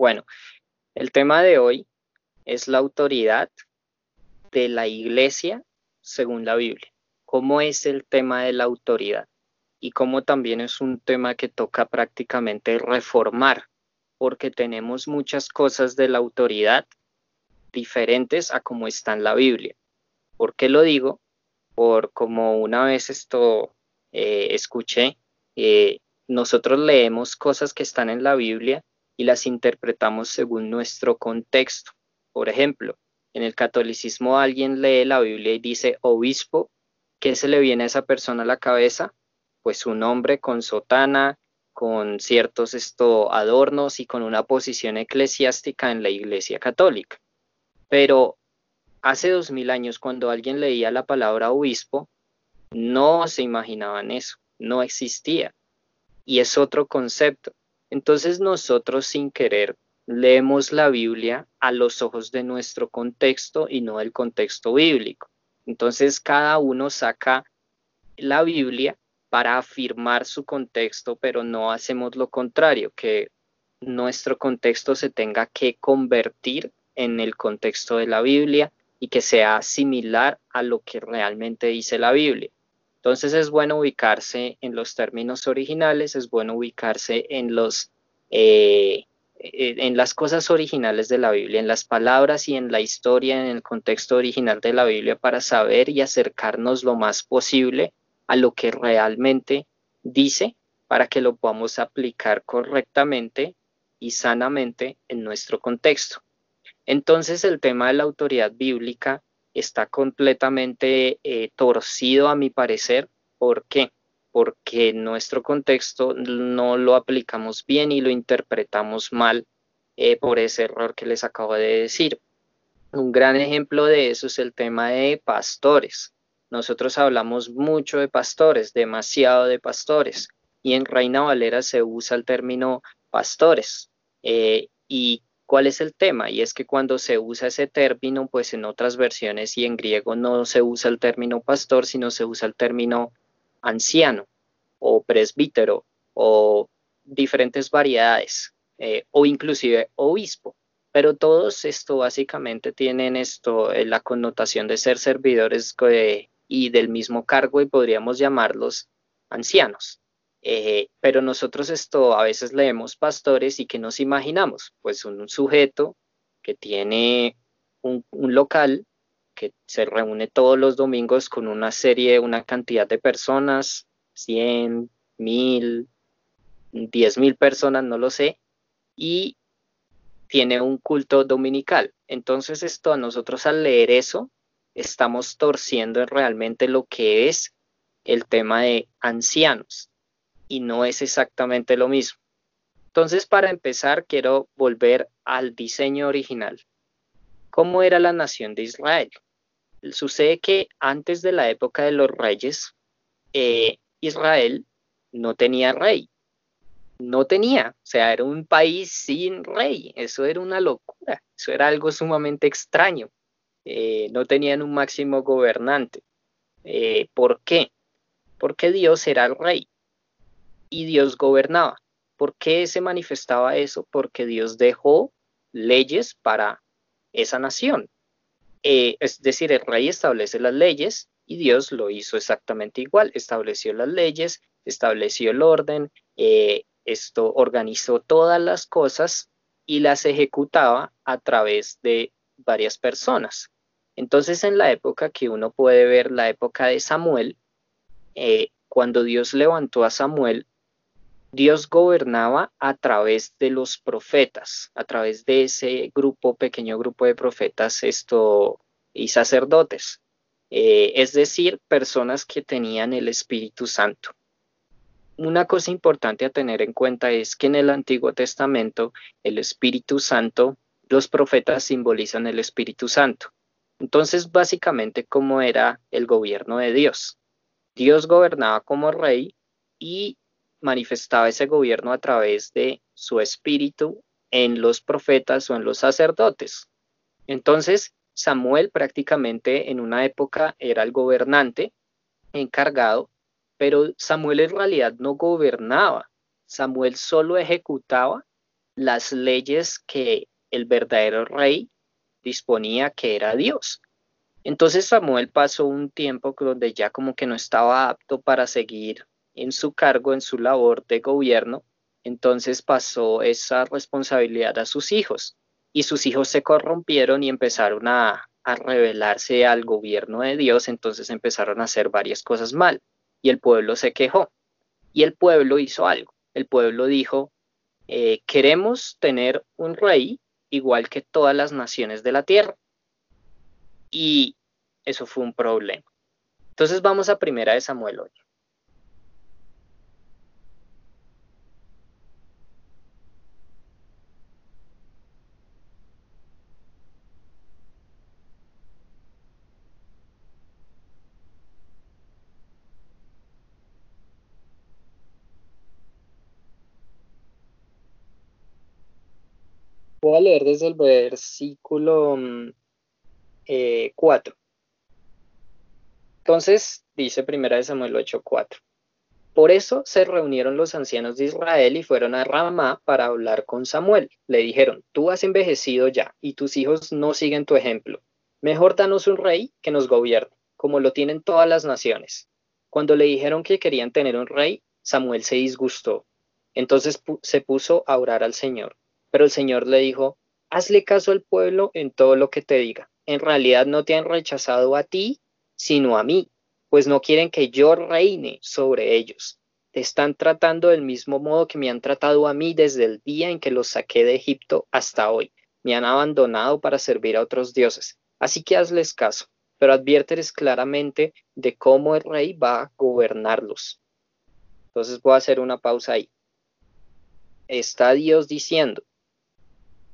Bueno, el tema de hoy es la autoridad de la iglesia según la Biblia. ¿Cómo es el tema de la autoridad? Y cómo también es un tema que toca prácticamente reformar, porque tenemos muchas cosas de la autoridad diferentes a como está en la Biblia. ¿Por qué lo digo? Por como una vez esto eh, escuché, eh, nosotros leemos cosas que están en la Biblia y las interpretamos según nuestro contexto. Por ejemplo, en el catolicismo alguien lee la Biblia y dice obispo, ¿qué se le viene a esa persona a la cabeza? Pues un hombre con sotana, con ciertos adornos y con una posición eclesiástica en la Iglesia Católica. Pero hace dos mil años, cuando alguien leía la palabra obispo, no se imaginaban eso, no existía. Y es otro concepto. Entonces nosotros sin querer leemos la Biblia a los ojos de nuestro contexto y no del contexto bíblico. Entonces cada uno saca la Biblia para afirmar su contexto, pero no hacemos lo contrario, que nuestro contexto se tenga que convertir en el contexto de la Biblia y que sea similar a lo que realmente dice la Biblia. Entonces es bueno ubicarse en los términos originales, es bueno ubicarse en los eh, en las cosas originales de la Biblia, en las palabras y en la historia, en el contexto original de la Biblia, para saber y acercarnos lo más posible a lo que realmente dice, para que lo podamos aplicar correctamente y sanamente en nuestro contexto. Entonces el tema de la autoridad bíblica está completamente eh, torcido a mi parecer. ¿Por qué? Porque nuestro contexto no lo aplicamos bien y lo interpretamos mal eh, por ese error que les acabo de decir. Un gran ejemplo de eso es el tema de pastores. Nosotros hablamos mucho de pastores, demasiado de pastores, y en Reina Valera se usa el término pastores. Eh, y ¿Cuál es el tema? Y es que cuando se usa ese término, pues en otras versiones y en griego no se usa el término pastor, sino se usa el término anciano o presbítero o diferentes variedades eh, o inclusive obispo. Pero todos esto básicamente tienen esto, eh, la connotación de ser servidores y del mismo cargo y podríamos llamarlos ancianos. Eh, pero nosotros esto a veces leemos pastores y que nos imaginamos, pues un, sujeto que tiene un, local que se reúne todos los domingos con una serie, una cantidad de personas, 100, 1000, 10 mil personas, no lo sé, y tiene un culto dominical. Entonces esto a nosotros al leer eso, estamos torciendo realmente lo que es el tema de ancianos y no es exactamente lo mismo. Entonces, para empezar, quiero volver al diseño original. ¿Cómo era la nación de Israel? Sucede que antes de la época de los reyes, eh, Israel no tenía rey. No tenía, o sea, era un país sin rey. Eso era una locura, eso era algo sumamente extraño. Eh, no tenían un máximo gobernante. Eh, ¿Por qué? Porque Dios era el rey y Dios gobernaba. ¿Por qué se manifestaba eso? Porque Dios dejó leyes para esa nación. Eh, es decir, el rey establece las leyes y Dios lo hizo exactamente igual. Estableció las leyes, estableció el orden, eh, esto organizó todas las cosas y las ejecutaba a través de varias personas. Entonces, en la época que uno puede ver, la época de Samuel, eh, cuando Dios levantó a Samuel, Dios gobernaba a través de los profetas, a través de ese grupo, pequeño grupo de profetas esto, y sacerdotes, eh, es decir, personas que tenían el Espíritu Santo. Una cosa importante a tener en cuenta es que en el Antiguo Testamento el Espíritu Santo, los profetas simbolizan el Espíritu Santo. Entonces, básicamente, ¿cómo era el gobierno de Dios? Dios gobernaba como rey y manifestaba ese gobierno a través de su espíritu en los profetas o en los sacerdotes. Entonces, Samuel prácticamente en una época era el gobernante encargado, pero Samuel en realidad no gobernaba. Samuel solo ejecutaba las leyes que el verdadero rey disponía que era Dios. Entonces Samuel pasó un tiempo donde ya como que no estaba apto para seguir en su cargo, en su labor de gobierno, entonces pasó esa responsabilidad a sus hijos y sus hijos se corrompieron y empezaron a, a rebelarse al gobierno de Dios, entonces empezaron a hacer varias cosas mal y el pueblo se quejó y el pueblo hizo algo. El pueblo dijo, eh, queremos tener un rey igual que todas las naciones de la tierra. Y eso fue un problema. Entonces vamos a primera de Samuel hoy. Voy a leer desde el versículo 4. Mm, eh, Entonces, dice primera de Samuel 8:4. Por eso se reunieron los ancianos de Israel y fueron a Ramá para hablar con Samuel. Le dijeron, tú has envejecido ya y tus hijos no siguen tu ejemplo. Mejor danos un rey que nos gobierne, como lo tienen todas las naciones. Cuando le dijeron que querían tener un rey, Samuel se disgustó. Entonces se puso a orar al Señor. Pero el Señor le dijo, hazle caso al pueblo en todo lo que te diga. En realidad no te han rechazado a ti, sino a mí, pues no quieren que yo reine sobre ellos. Te están tratando del mismo modo que me han tratado a mí desde el día en que los saqué de Egipto hasta hoy. Me han abandonado para servir a otros dioses. Así que hazles caso, pero adviérteles claramente de cómo el rey va a gobernarlos. Entonces voy a hacer una pausa ahí. Está Dios diciendo,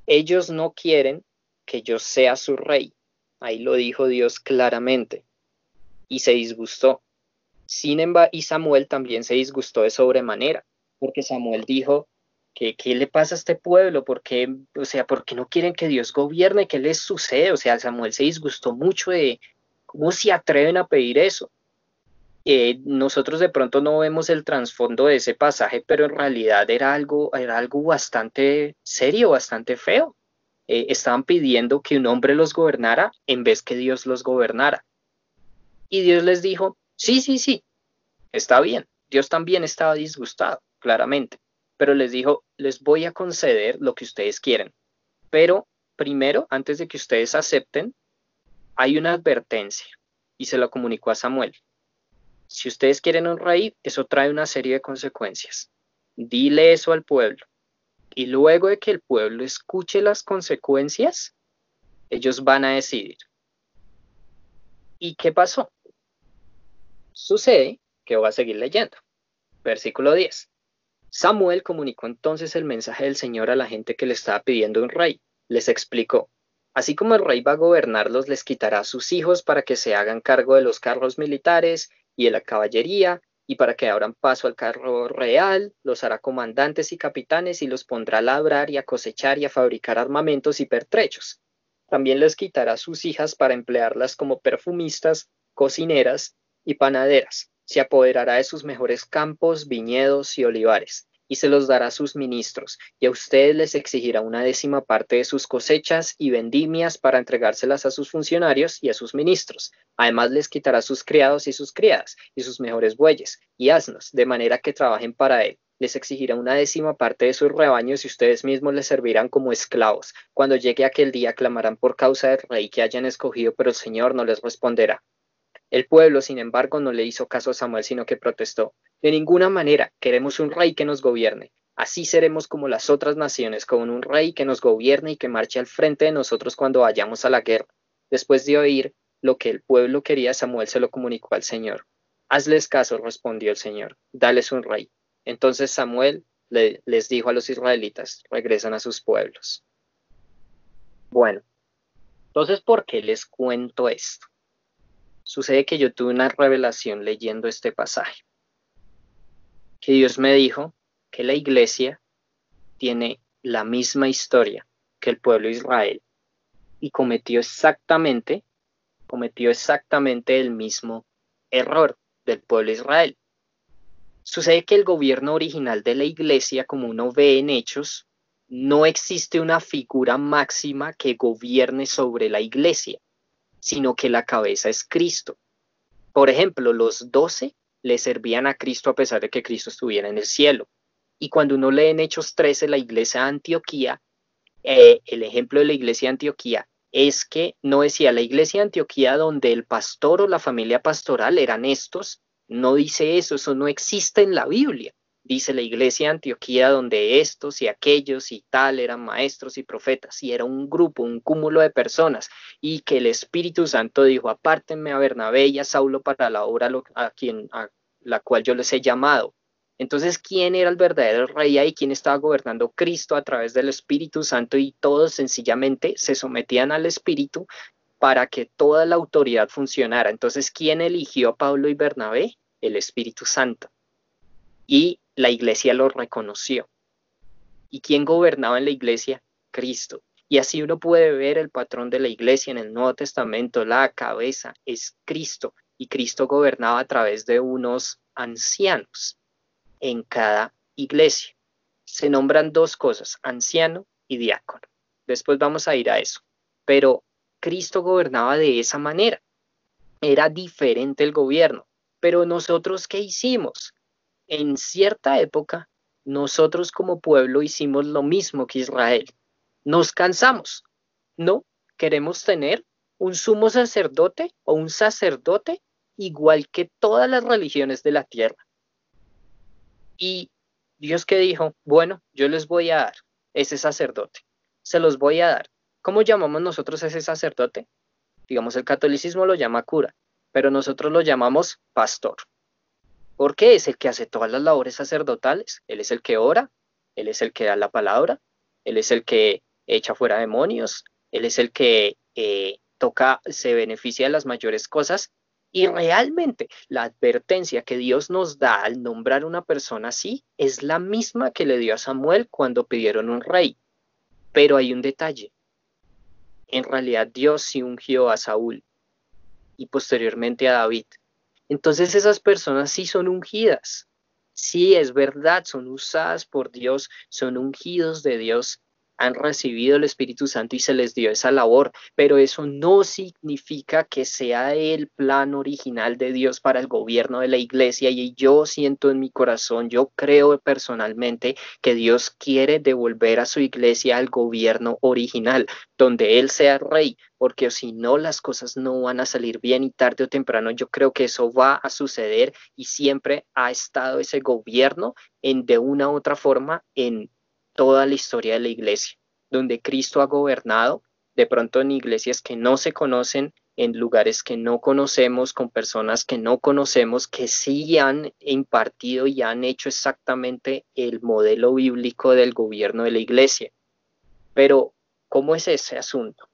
ellos no quieren que yo sea su rey. Ahí lo dijo Dios claramente. Y se disgustó. Sin embargo, y Samuel también se disgustó de sobremanera, porque Samuel dijo, que ¿qué le pasa a este pueblo? ¿Por qué, o sea, ¿por qué no quieren que Dios gobierne? ¿Qué les sucede? O sea, Samuel se disgustó mucho de cómo se atreven a pedir eso. Eh, nosotros de pronto no vemos el trasfondo de ese pasaje, pero en realidad era algo, era algo bastante serio, bastante feo. Eh, estaban pidiendo que un hombre los gobernara en vez que Dios los gobernara. Y Dios les dijo, sí, sí, sí, está bien. Dios también estaba disgustado, claramente, pero les dijo, les voy a conceder lo que ustedes quieren. Pero primero, antes de que ustedes acepten, hay una advertencia y se lo comunicó a Samuel. Si ustedes quieren un rey, eso trae una serie de consecuencias. Dile eso al pueblo. Y luego de que el pueblo escuche las consecuencias, ellos van a decidir. ¿Y qué pasó? Sucede que voy a seguir leyendo. Versículo 10. Samuel comunicó entonces el mensaje del Señor a la gente que le estaba pidiendo un rey. Les explicó, así como el rey va a gobernarlos, les quitará a sus hijos para que se hagan cargo de los carros militares y de la caballería, y para que abran paso al carro real, los hará comandantes y capitanes y los pondrá a labrar y a cosechar y a fabricar armamentos y pertrechos. También les quitará sus hijas para emplearlas como perfumistas, cocineras y panaderas. Se apoderará de sus mejores campos, viñedos y olivares y se los dará a sus ministros, y a ustedes les exigirá una décima parte de sus cosechas y vendimias para entregárselas a sus funcionarios y a sus ministros. Además les quitará sus criados y sus criadas, y sus mejores bueyes y asnos, de manera que trabajen para él. Les exigirá una décima parte de sus rebaños y ustedes mismos les servirán como esclavos. Cuando llegue aquel día clamarán por causa del rey que hayan escogido, pero el Señor no les responderá. El pueblo, sin embargo, no le hizo caso a Samuel, sino que protestó. De ninguna manera queremos un rey que nos gobierne. Así seremos como las otras naciones, con un rey que nos gobierne y que marche al frente de nosotros cuando vayamos a la guerra. Después de oír lo que el pueblo quería, Samuel se lo comunicó al Señor. Hazles caso, respondió el Señor, dales un rey. Entonces Samuel les dijo a los israelitas, regresan a sus pueblos. Bueno, entonces, ¿por qué les cuento esto? Sucede que yo tuve una revelación leyendo este pasaje, que Dios me dijo que la iglesia tiene la misma historia que el pueblo de Israel y cometió exactamente, cometió exactamente el mismo error del pueblo de Israel. Sucede que el gobierno original de la iglesia, como uno ve en hechos, no existe una figura máxima que gobierne sobre la iglesia, sino que la cabeza es Cristo. Por ejemplo, los doce le servían a Cristo a pesar de que Cristo estuviera en el cielo. Y cuando uno lee en Hechos 13 la iglesia de Antioquía, eh, el ejemplo de la iglesia de Antioquía es que no decía la iglesia de Antioquía donde el pastor o la familia pastoral eran estos, no dice eso, eso no existe en la Biblia dice la iglesia de Antioquía, donde estos y aquellos y tal eran maestros y profetas, y era un grupo, un cúmulo de personas, y que el Espíritu Santo dijo, apártenme a Bernabé y a Saulo para la obra a, quien, a la cual yo les he llamado. Entonces, ¿quién era el verdadero rey ahí? ¿Quién estaba gobernando Cristo a través del Espíritu Santo? Y todos sencillamente se sometían al Espíritu para que toda la autoridad funcionara. Entonces, ¿quién eligió a Pablo y Bernabé? El Espíritu Santo. Y la iglesia lo reconoció. ¿Y quién gobernaba en la iglesia? Cristo. Y así uno puede ver el patrón de la iglesia en el Nuevo Testamento, la cabeza es Cristo, y Cristo gobernaba a través de unos ancianos en cada iglesia. Se nombran dos cosas, anciano y diácono. Después vamos a ir a eso. Pero Cristo gobernaba de esa manera. Era diferente el gobierno. Pero nosotros, ¿qué hicimos? en cierta época, nosotros como pueblo hicimos lo mismo que Israel. Nos cansamos. No, queremos tener un sumo sacerdote o un sacerdote igual que todas las religiones de la tierra. Y Dios que dijo, bueno, yo les voy a dar ese sacerdote, se los voy a dar. ¿Cómo llamamos nosotros ese sacerdote? Digamos, el catolicismo lo llama cura, pero nosotros lo llamamos pastor porque es el que hace todas las labores sacerdotales. Él es el que ora, él es el que da la palabra, él es el que echa fuera demonios, él es el que eh, toca, se beneficia de las mayores cosas. Y realmente la advertencia que Dios nos da al nombrar una persona así es la misma que le dio a Samuel cuando pidieron un rey. Pero hay un detalle. En realidad Dios sí ungió a Saúl y posteriormente a David entonces esas personas sí son ungidas. Sí, es verdad, son usadas por Dios, son ungidos de Dios, han recibido el Espíritu Santo y se les dio esa labor, pero eso no significa que sea el plan original de Dios para el gobierno de la iglesia y yo siento en mi corazón, yo creo personalmente que Dios quiere devolver a su iglesia al gobierno original, donde Él sea rey, porque si no las cosas no van a salir bien y tarde o temprano yo creo que eso va a suceder y siempre ha estado ese gobierno en de una u otra forma en toda la historia de la iglesia, donde Cristo ha gobernado, de pronto en iglesias que no se conocen, en lugares que no conocemos, con personas que no conocemos, que sí han impartido y han hecho exactamente el modelo bíblico del gobierno de la iglesia. Pero, ¿cómo es ese asunto?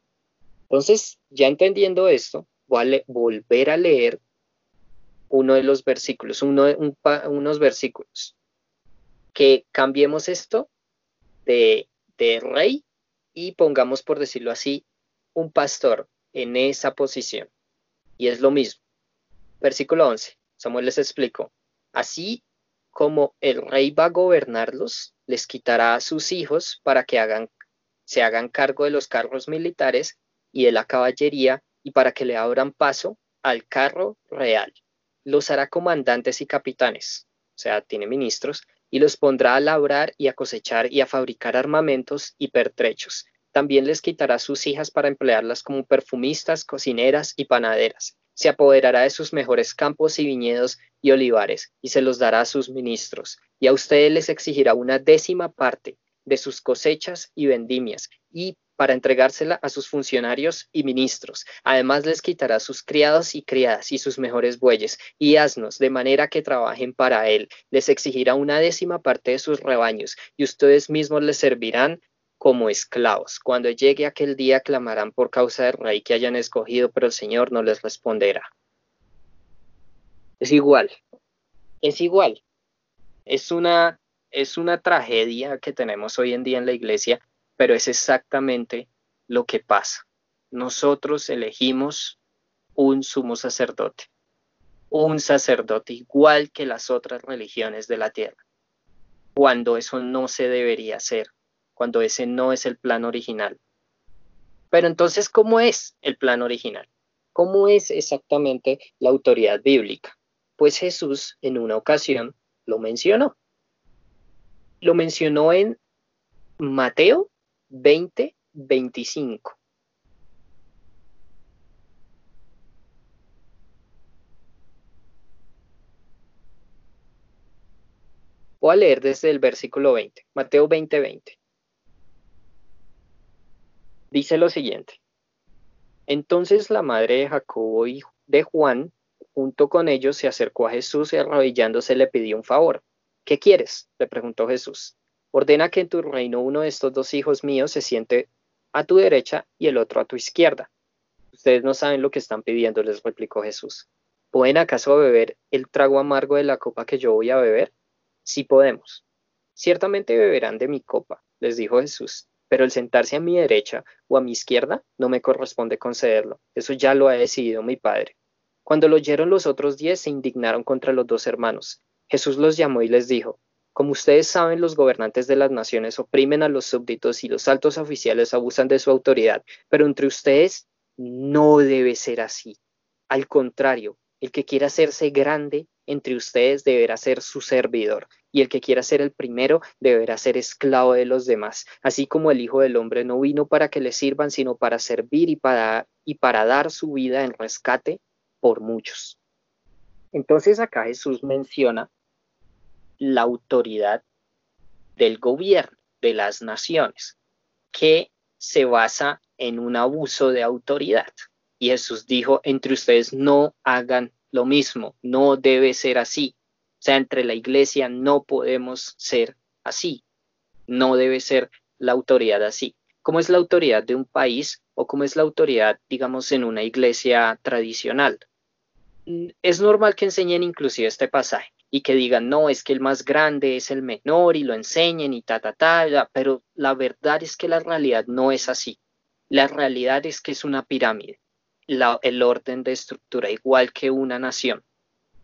Entonces, ya entendiendo esto, voy a volver a leer uno de los versículos, uno, unos versículos. Que cambiemos esto de, rey y pongamos, por decirlo así, un pastor en esa posición. Y es lo mismo. Versículo 11. Samuel les explicó. Así como el rey va a gobernarlos, les quitará a sus hijos para que hagan, se hagan cargo de los carros militares y de la caballería y para que le abran paso al carro real. Los hará comandantes y capitanes, o sea, tiene ministros, y los pondrá a labrar y a cosechar y a fabricar armamentos y pertrechos. También les quitará sus hijas para emplearlas como perfumistas, cocineras y panaderas. Se apoderará de sus mejores campos y viñedos y olivares, y se los dará a sus ministros. Y a ustedes les exigirá una décima parte de sus cosechas y vendimias, y para entregársela a sus funcionarios y ministros. Además les quitará sus criados y criadas y sus mejores bueyes y asnos, de manera que trabajen para él. Les exigirá una décima parte de sus rebaños y ustedes mismos les servirán como esclavos. Cuando llegue aquel día clamarán por causa del rey que hayan escogido, pero el Señor no les responderá. Es igual, es igual. Es una, es una tragedia que tenemos hoy en día en la iglesia pero es exactamente lo que pasa. Nosotros elegimos un sumo sacerdote, un sacerdote igual que las otras religiones de la tierra, cuando eso no se debería hacer. cuando ese no es el plan original. Pero entonces, ¿cómo es el plan original? ¿Cómo es exactamente la autoridad bíblica? Pues Jesús en una ocasión lo mencionó. Lo mencionó en Mateo 20, 25. Voy a leer desde el versículo 20, Mateo 20, 20. Dice lo siguiente. Entonces la madre de Jacobo y de Juan, junto con ellos, se acercó a Jesús y arrodillándose le pidió un favor. ¿Qué quieres? le preguntó Jesús. Ordena que en tu reino uno de estos dos hijos míos se siente a tu derecha y el otro a tu izquierda. Ustedes no saben lo que están pidiendo, les replicó Jesús. ¿Pueden acaso beber el trago amargo de la copa que yo voy a beber? Sí podemos. Ciertamente beberán de mi copa, les dijo Jesús, pero el sentarse a mi derecha o a mi izquierda no me corresponde concederlo. Eso ya lo ha decidido mi Padre. Cuando lo oyeron los otros diez se indignaron contra los dos hermanos. Jesús los llamó y les dijo, como ustedes saben, los gobernantes de las naciones oprimen a los súbditos y los altos oficiales abusan de su autoridad, pero entre ustedes no debe ser así. Al contrario, el que quiera hacerse grande entre ustedes deberá ser su servidor, y el que quiera ser el primero deberá ser esclavo de los demás, así como el Hijo del Hombre no vino para que le sirvan, sino para servir y para, y para dar su vida en rescate por muchos. Entonces acá Jesús menciona la autoridad del gobierno, de las naciones, que se basa en un abuso de autoridad. Y Jesús dijo, entre ustedes no hagan lo mismo, no debe ser así. O sea, entre la iglesia no podemos ser así. No debe ser la autoridad así. ¿Cómo es la autoridad de un país o cómo es la autoridad, digamos, en una iglesia tradicional? Es normal que enseñen inclusive este pasaje y que digan, no, es que el más grande es el menor y lo enseñen y ta, ta, ta, pero la verdad es que la realidad no es así. La realidad es que es una pirámide el orden de estructura, igual que una nación,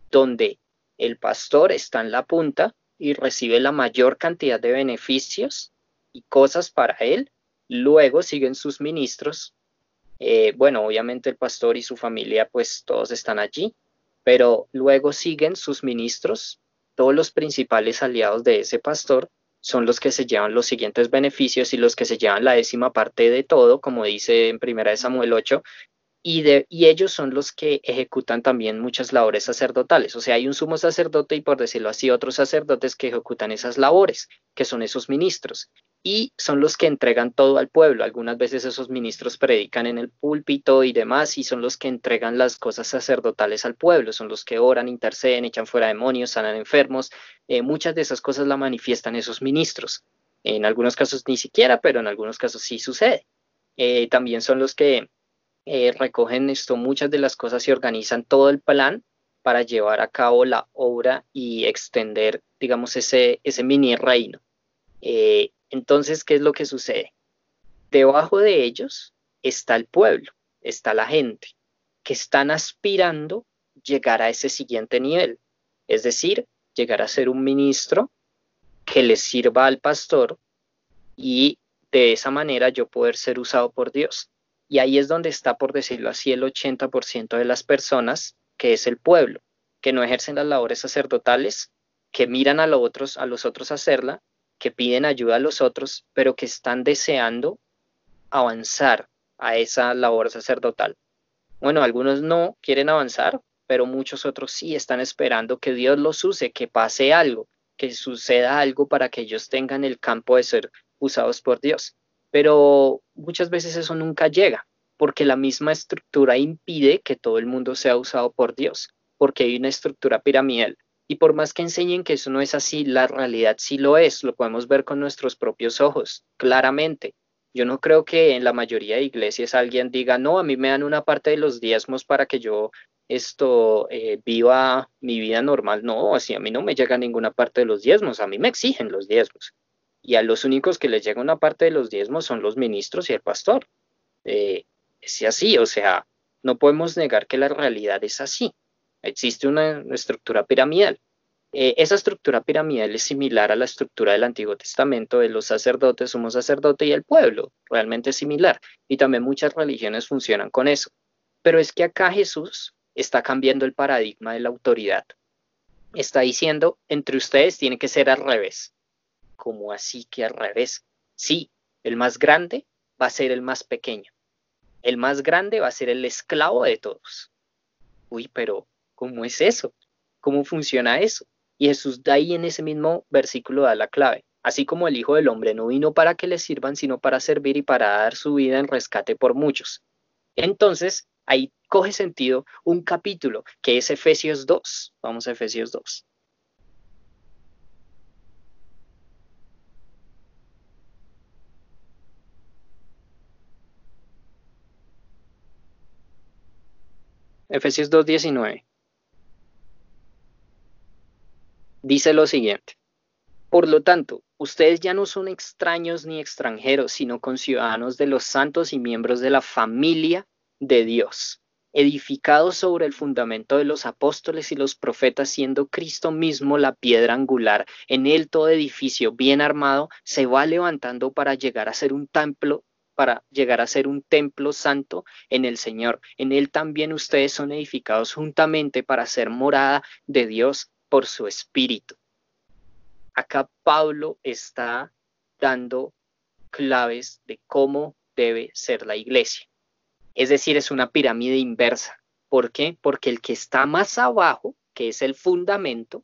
donde el pastor está en la punta y recibe la mayor cantidad de beneficios y cosas para él. Luego siguen sus ministros. Eh, bueno, obviamente el pastor y su familia, pues todos están allí, pero luego siguen sus ministros. Todos los principales aliados de ese pastor son los que se llevan los siguientes beneficios y los que se llevan la décima parte de todo, como dice en primera de Samuel 8, y, de, ellos son los que ejecutan también muchas labores sacerdotales. O sea, hay un sumo sacerdote y por decirlo así, otros sacerdotes que ejecutan esas labores, que son esos ministros. Y son los que entregan todo al pueblo. Algunas veces esos ministros predican en el púlpito y demás, y son los que entregan las cosas sacerdotales al pueblo. Son los que oran, interceden, echan fuera demonios, sanan enfermos. Eh, muchas de esas cosas la manifiestan esos ministros. En algunos casos ni siquiera, pero en algunos casos sí sucede. Eh, también son los que eh, recogen esto muchas de las cosas y organizan todo el plan para llevar a cabo la obra y extender, digamos, ese, ese mini reino. Eh, entonces, ¿qué es lo que sucede? Debajo de ellos está el pueblo, está la gente, que están aspirando llegar a ese siguiente nivel, es decir, llegar a ser un ministro que le sirva al pastor y de esa manera yo poder ser usado por Dios. Y ahí es donde está, por decirlo así, el 80% de las personas, que es el pueblo, que no ejercen las labores sacerdotales, que miran a los otros, a los otros hacerla, que piden ayuda a los otros, pero que están deseando avanzar a esa labor sacerdotal. Bueno, algunos no quieren avanzar, pero muchos otros sí están esperando que Dios los use, que pase algo, que suceda algo para que ellos tengan el campo de ser usados por Dios pero muchas veces eso nunca llega, porque la misma estructura impide que todo el mundo sea usado por Dios, porque hay una estructura piramidal. Y por más que enseñen que eso no es así, la realidad sí lo es, lo podemos ver con nuestros propios ojos, claramente. Yo no creo que en la mayoría de iglesias alguien diga, no, a mí me dan una parte de los diezmos para que yo esto eh, viva mi vida normal. No, así a mí no me llega ninguna parte de los diezmos, a mí me exigen los diezmos y a los únicos que les llega una parte de los diezmos son los ministros y el pastor. Eh, es así, o sea, no podemos negar que la realidad es así. Existe una, estructura piramidal. Eh, esa estructura piramidal es similar a la estructura del Antiguo Testamento de los sacerdotes, sumo sacerdote y el pueblo, realmente similar. Y también muchas religiones funcionan con eso. Pero es que acá Jesús está cambiando el paradigma de la autoridad. Está diciendo, entre ustedes tiene que ser al revés. ¿Cómo así que al revés? Sí, el más grande va a ser el más pequeño. El más grande va a ser el esclavo de todos. Uy, pero ¿cómo es eso? ¿Cómo funciona eso? Y Jesús da ahí en ese mismo versículo da la clave. Así como el Hijo del Hombre no vino para que le sirvan, sino para servir y para dar su vida en rescate por muchos. Entonces, ahí coge sentido un capítulo que es Efesios 2. Vamos a Efesios 2. Efesios 2.19. Dice lo siguiente. Por lo tanto, ustedes ya no son extraños ni extranjeros, sino conciudadanos de los santos y miembros de la familia de Dios, edificados sobre el fundamento de los apóstoles y los profetas, siendo Cristo mismo la piedra angular. En él todo edificio bien armado se va levantando para llegar a ser un templo para llegar a ser un templo santo en el Señor. En él también ustedes son edificados juntamente para ser morada de Dios por su espíritu. Acá Pablo está dando claves de cómo debe ser la iglesia. Es decir, es una pirámide inversa. ¿Por qué? Porque el que está más abajo, que es el fundamento,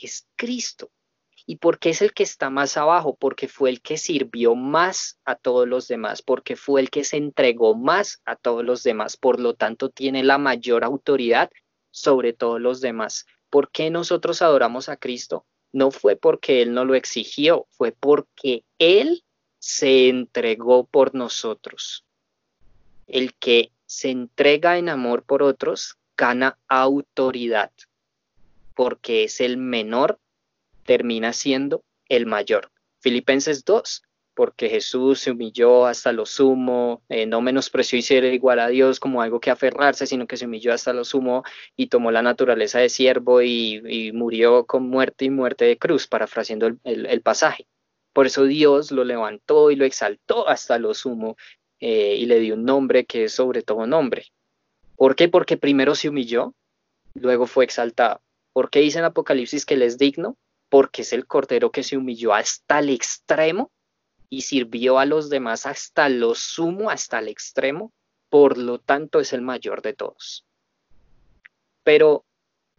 es Cristo. ¿Y por qué es el que está más abajo? Porque fue el que sirvió más a todos los demás, porque fue el que se entregó más a todos los demás, por lo tanto tiene la mayor autoridad sobre todos los demás. ¿Por qué nosotros adoramos a Cristo? No fue porque Él no lo exigió, fue porque Él se entregó por nosotros el que se entrega en amor por otros gana autoridad, porque es el menor, termina siendo el mayor. Filipenses 2, porque Jesús se humilló hasta lo sumo, eh, no menospreció y ser igual a Dios como algo que aferrarse, sino que se humilló hasta lo sumo y tomó la naturaleza de siervo y, murió con muerte y muerte de cruz, parafraseando el pasaje. Por eso Dios lo levantó y lo exaltó hasta lo sumo eh, y le dio un nombre que es sobre todo nombre. ¿Por qué? Porque primero se humilló, luego fue exaltado. ¿Por qué dice en Apocalipsis que él es digno? Porque es el cordero que se humilló hasta el extremo y sirvió a los demás hasta lo sumo, hasta el extremo. Por lo tanto, es el mayor de todos. Pero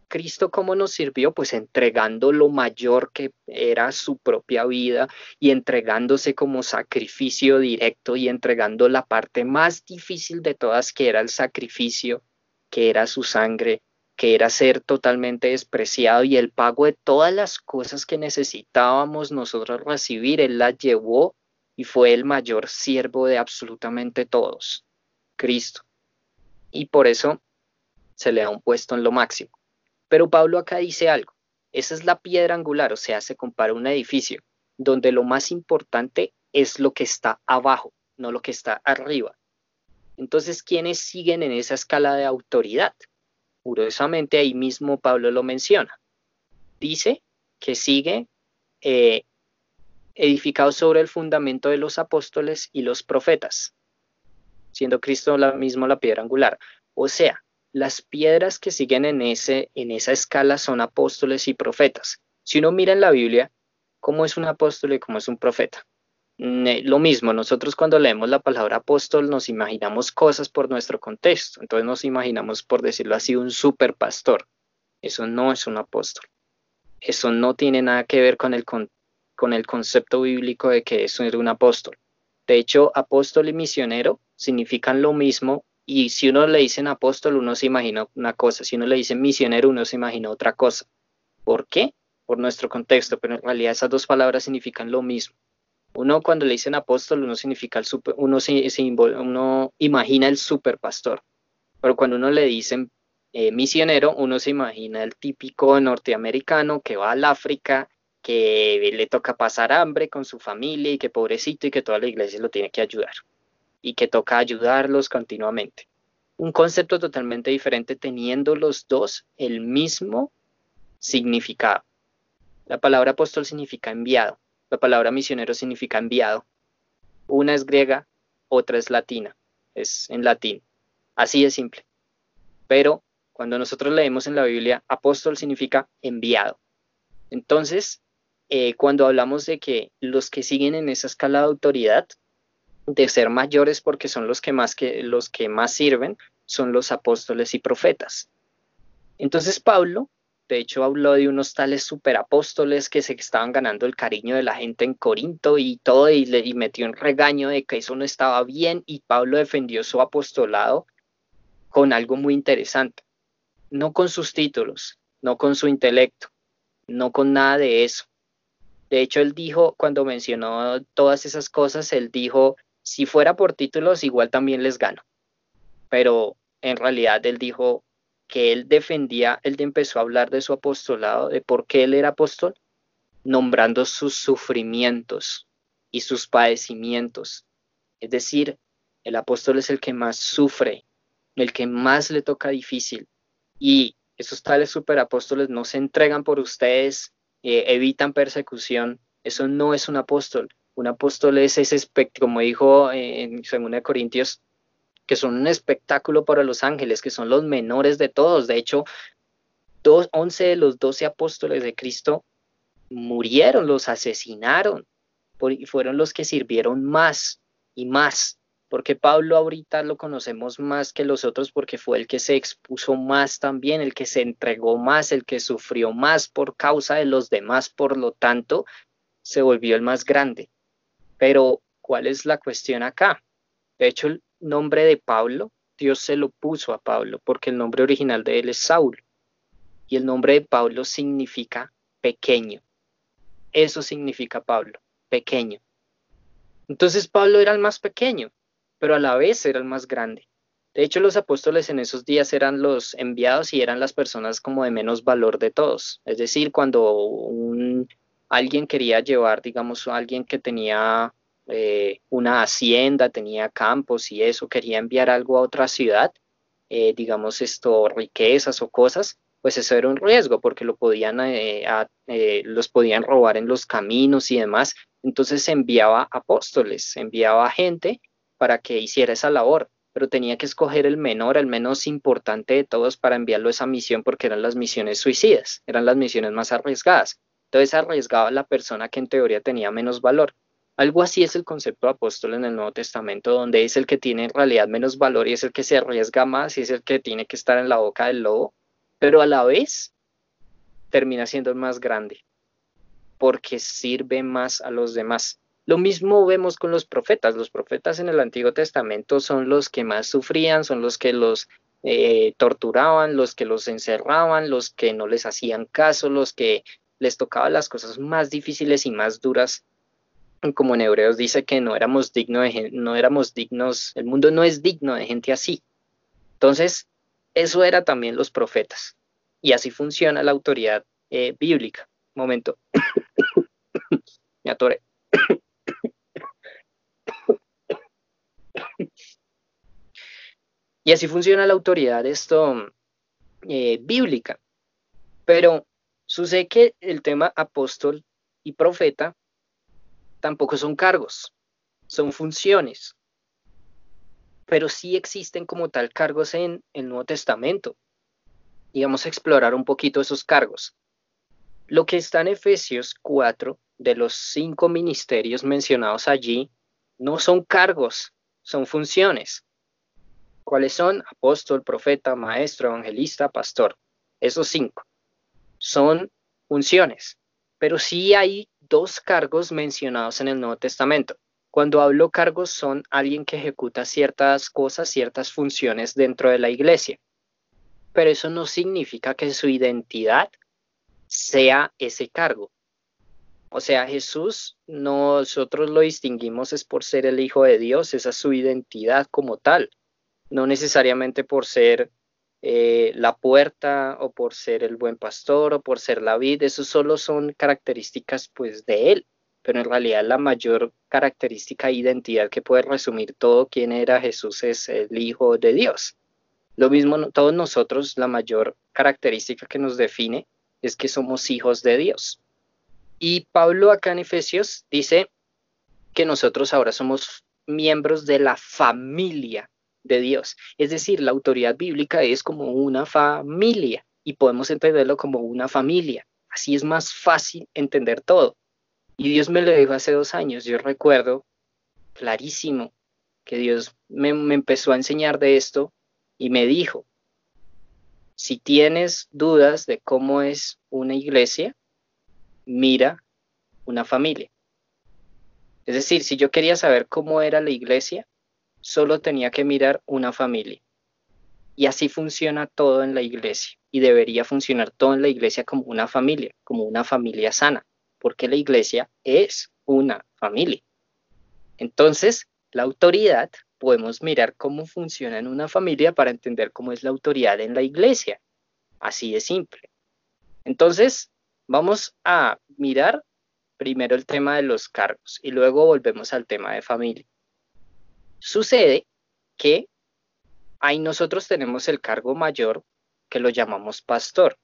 Cristo cómo nos sirvió? Pues entregando lo mayor que era su propia vida y entregándose como sacrificio directo y entregando la parte más difícil de todas que era el sacrificio, que era su sangre, que era ser totalmente despreciado y el pago de todas las cosas que necesitábamos nosotros recibir, Él las llevó y fue el mayor siervo de absolutamente todos, Cristo. Y por eso se le da un puesto en lo máximo. Pero Pablo acá dice algo, esa es la piedra angular, o sea, se compara un edificio donde lo más importante es lo que está abajo, no lo que está arriba. Entonces, ¿quiénes siguen en esa escala de autoridad? Curiosamente, ahí mismo Pablo lo menciona. Dice que sigue eh, edificado sobre el fundamento de los apóstoles y los profetas, siendo Cristo la, mismo la piedra angular. O sea, las piedras que siguen en, ese, en esa escala son apóstoles y profetas. Si uno mira en la Biblia, ¿cómo es un apóstol y cómo es un profeta? Lo mismo, nosotros cuando leemos la palabra apóstol nos imaginamos cosas por nuestro contexto, entonces nos imaginamos, por decirlo así, un super pastor. Eso no es un apóstol. Eso no tiene nada que ver con el, con, con el concepto bíblico de que eso es un apóstol. De hecho, apóstol y misionero significan lo mismo y si uno le dice apóstol, uno se imagina una cosa, si uno le dice misionero, uno se imagina otra cosa. ¿Por qué? Por nuestro contexto, pero en realidad esas dos palabras significan lo mismo. Uno cuando le dicen apóstol, uno significa el super, uno, se, uno imagina el super pastor, pero cuando uno le dicen eh, misionero, uno se imagina el típico norteamericano que va al África, que le toca pasar hambre con su familia y que pobrecito y que toda la iglesia lo tiene que ayudar y que toca ayudarlos continuamente. Un concepto totalmente diferente teniendo los dos el mismo significado. La palabra apóstol significa enviado, la palabra misionero significa enviado. Una es griega, otra es latina, es en latín. Así de simple. Pero cuando nosotros leemos en la Biblia, apóstol significa enviado. Entonces, eh, cuando hablamos de que los que siguen en esa escala de autoridad, de ser mayores porque son los que más, que, los que más sirven, son los apóstoles y profetas. Entonces Pablo, de hecho, habló de unos tales superapóstoles que se estaban ganando el cariño de la gente en Corinto y todo, y, le, y metió un regaño de que eso no estaba bien, y Pablo defendió su apostolado con algo muy interesante, no con sus títulos, no con su intelecto, no con nada de eso. De hecho, él dijo, cuando mencionó todas esas cosas, él dijo, si fuera por títulos, igual también les gano. Pero en realidad él dijo que él defendía, él empezó a hablar de su apostolado, de por qué él era apóstol, nombrando sus sufrimientos y sus padecimientos. Es decir, el apóstol es el que más sufre, el que más le toca difícil. Y esos tales superapóstoles no se entregan por ustedes, eh, evitan persecución. Eso no es un apóstol. Un apóstol es ese espectro, como dijo eh, en 2 Corintios, que son un espectáculo para los ángeles, que son los menores de todos. De hecho, dos, 11 de los 12 apóstoles de Cristo murieron, los asesinaron, y fueron los que sirvieron más y más. Porque Pablo ahorita lo conocemos más que los otros porque fue el que se expuso más también, el que se entregó más, el que sufrió más por causa de los demás, por lo tanto, se volvió el más grande. Pero, ¿cuál es la cuestión acá? De hecho, nombre de Pablo, Dios se lo puso a Pablo, porque el nombre original de él es Saúl. Y el nombre de Pablo significa pequeño. Eso significa Pablo, pequeño. Entonces Pablo era el más pequeño, pero a la vez era el más grande. De hecho, los apóstoles en esos días eran los enviados y eran las personas como de menos valor de todos. Es decir, cuando un alguien quería llevar, digamos, a alguien que tenía eh, una hacienda, tenía campos y eso, quería enviar algo a otra ciudad, eh, digamos esto, riquezas o cosas, pues eso era un riesgo porque lo podían, eh, los podían robar en los caminos y demás. Entonces enviaba apóstoles, enviaba gente para que hiciera esa labor, pero tenía que escoger el menor, el menos importante de todos para enviarlo a esa misión porque eran las misiones suicidas, eran las misiones más arriesgadas. Entonces arriesgaba a la persona que en teoría tenía menos valor. Algo así es el concepto de apóstol en el Nuevo Testamento, donde es el que tiene en realidad menos valor y es el que se arriesga más y es el que tiene que estar en la boca del lobo, pero a la vez termina siendo el más grande, porque sirve más a los demás. Lo mismo vemos con los profetas. Los profetas en el Antiguo Testamento son los que más sufrían, son los que los eh, torturaban, los que los encerraban, los que no les hacían caso, los que les tocaba las cosas más difíciles y más duras. Como en Hebreos dice que no éramos, digno de, no éramos dignos, el mundo no es digno de gente así. Entonces, eso era también los profetas. Y así funciona la autoridad eh, bíblica. Momento. Me atoré. y así funciona la autoridad esto eh, bíblica. Pero Sucede que el tema apóstol y profeta tampoco son cargos, son funciones, pero sí existen como tal cargos en el Nuevo Testamento. Y vamos a explorar un poquito esos cargos. Lo que está en Efesios 4, de los cinco ministerios mencionados allí, no son cargos, son funciones. ¿Cuáles son? Apóstol, profeta, maestro, evangelista, pastor. Esos cinco son funciones, pero sí hay dos cargos mencionados en el Nuevo Testamento. Cuando hablo cargos son alguien que ejecuta ciertas cosas, ciertas funciones dentro de la iglesia, pero eso no significa que su identidad sea ese cargo. O sea, Jesús nosotros lo distinguimos es por ser el Hijo de Dios, esa es su identidad como tal, no necesariamente por ser eh, la puerta o por ser el buen pastor o por ser la vid, eso solo son características pues de él, pero en realidad la mayor característica e identidad que puede resumir todo quién era Jesús es el Hijo de Dios. Lo mismo todos nosotros, la mayor característica que nos define es que somos hijos de Dios. Y Pablo acá en Efesios dice que nosotros ahora somos miembros de la familia de Dios. Es decir, la autoridad bíblica es como una familia y podemos entenderlo como una familia. Así es más fácil entender todo. Y Dios me lo dijo hace dos años. Yo recuerdo clarísimo que Dios me, me empezó a enseñar de esto y me dijo, si tienes dudas de cómo es una iglesia, mira una familia. Es decir, si yo quería saber cómo era la iglesia, solo tenía que mirar una familia. Y así funciona todo en la iglesia. Y debería funcionar todo en la iglesia como una familia, como una familia sana, porque la iglesia es una familia. Entonces, la autoridad, podemos mirar cómo funciona en una familia para entender cómo es la autoridad en la iglesia. Así de simple. Entonces, vamos a mirar primero el tema de los cargos y luego volvemos al tema de familia. Sucede que ahí nosotros tenemos el cargo mayor que lo llamamos pastor.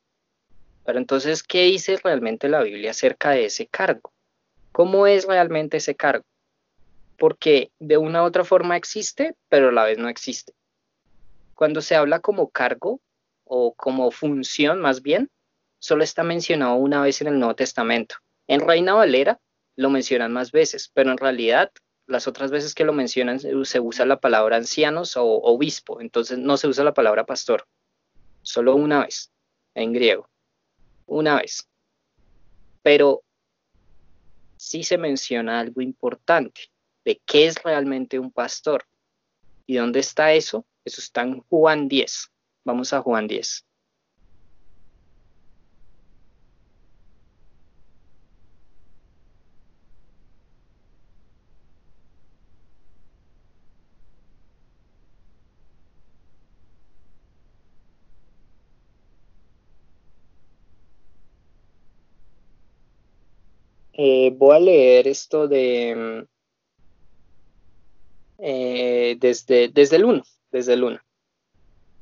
Pero entonces, ¿qué dice realmente la Biblia acerca de ese cargo? ¿Cómo es realmente ese cargo? Porque de una u otra forma existe, pero a la vez no existe. Cuando se habla como cargo o como función más bien, solo está mencionado una vez en el Nuevo Testamento. En Reina Valera lo mencionan más veces, pero en realidad las otras veces que lo mencionan se usa la palabra ancianos o obispo, entonces no se usa la palabra pastor. Solo una vez, en griego. Una vez. Pero sí se menciona algo importante de qué es realmente un pastor. ¿Y dónde está eso? Eso está en Juan 10. Vamos a Juan 10. Eh, voy a leer esto de eh, desde, desde el 1, desde el 1.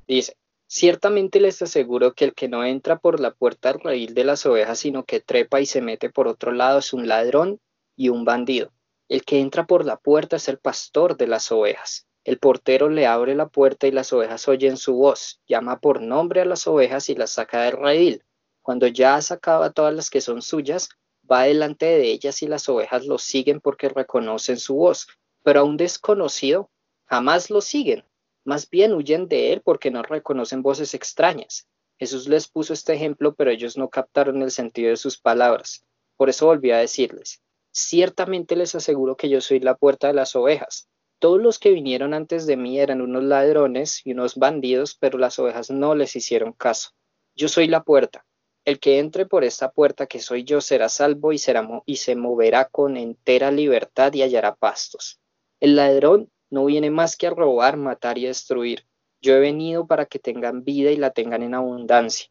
Dice, ciertamente les aseguro que el que no entra por la puerta al raíl de las ovejas, sino que trepa y se mete por otro lado, es un ladrón y un bandido. El que entra por la puerta es el pastor de las ovejas. El portero le abre la puerta y las ovejas oyen su voz, llama por nombre a las ovejas y las saca del raíl. Cuando ya ha sacado a todas las que son suyas, va delante de ellas y las ovejas lo siguen porque reconocen su voz, pero a un desconocido jamás lo siguen, más bien huyen de él porque no reconocen voces extrañas. Jesús les puso este ejemplo, pero ellos no captaron el sentido de sus palabras. Por eso volví a decirles, ciertamente les aseguro que yo soy la puerta de las ovejas. Todos los que vinieron antes de mí eran unos ladrones y unos bandidos, pero las ovejas no les hicieron caso. Yo soy la puerta. El que entre por esta puerta que soy yo será salvo y, será y se moverá con entera libertad y hallará pastos. El ladrón no viene más que a robar, matar y destruir. Yo he venido para que tengan vida y la tengan en abundancia.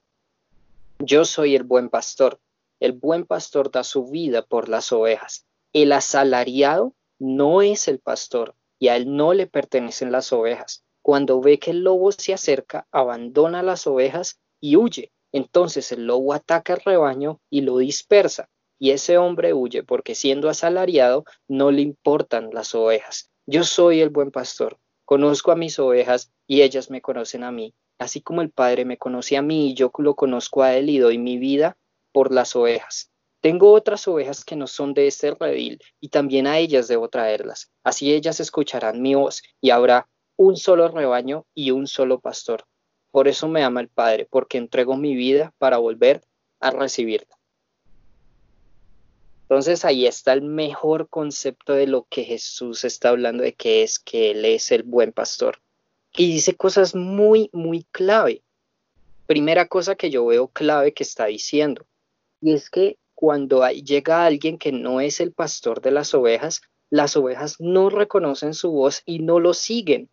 Yo soy el buen pastor. El buen pastor da su vida por las ovejas. El asalariado no es el pastor y a él no le pertenecen las ovejas. Cuando ve que el lobo se acerca, abandona las ovejas y huye entonces el lobo ataca al rebaño y lo dispersa, y ese hombre huye porque siendo asalariado no le importan las ovejas. Yo soy el buen pastor, conozco a mis ovejas y ellas me conocen a mí, así como el Padre me conoce a mí y yo lo conozco a él y doy mi vida por las ovejas. Tengo otras ovejas que no son de este redil y también a ellas debo traerlas. Así ellas escucharán mi voz y habrá un solo rebaño y un solo pastor. Por eso me ama el Padre, porque entrego mi vida para volver a recibirla. Entonces ahí está el mejor concepto de lo que Jesús está hablando de que es que Él es el buen pastor. Y dice cosas muy, muy clave. Primera cosa que yo veo clave que está diciendo, y es que cuando llega alguien que no es el pastor de las ovejas, las ovejas no reconocen su voz y no lo siguen.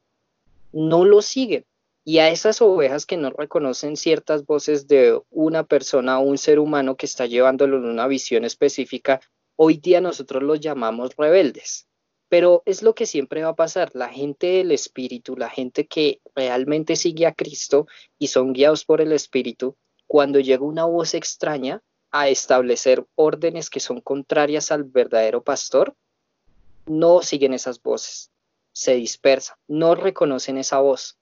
No lo siguen. Y a esas ovejas que no reconocen ciertas voces de una persona o un ser humano que está llevándolo en una visión específica, hoy día nosotros los llamamos rebeldes. Pero es lo que siempre va a pasar. La gente del Espíritu, la gente que realmente sigue a Cristo y son guiados por el Espíritu, cuando llega una voz extraña, a establecer órdenes que son contrarias al verdadero pastor, no siguen esas voces, se dispersan, no reconocen esa voz,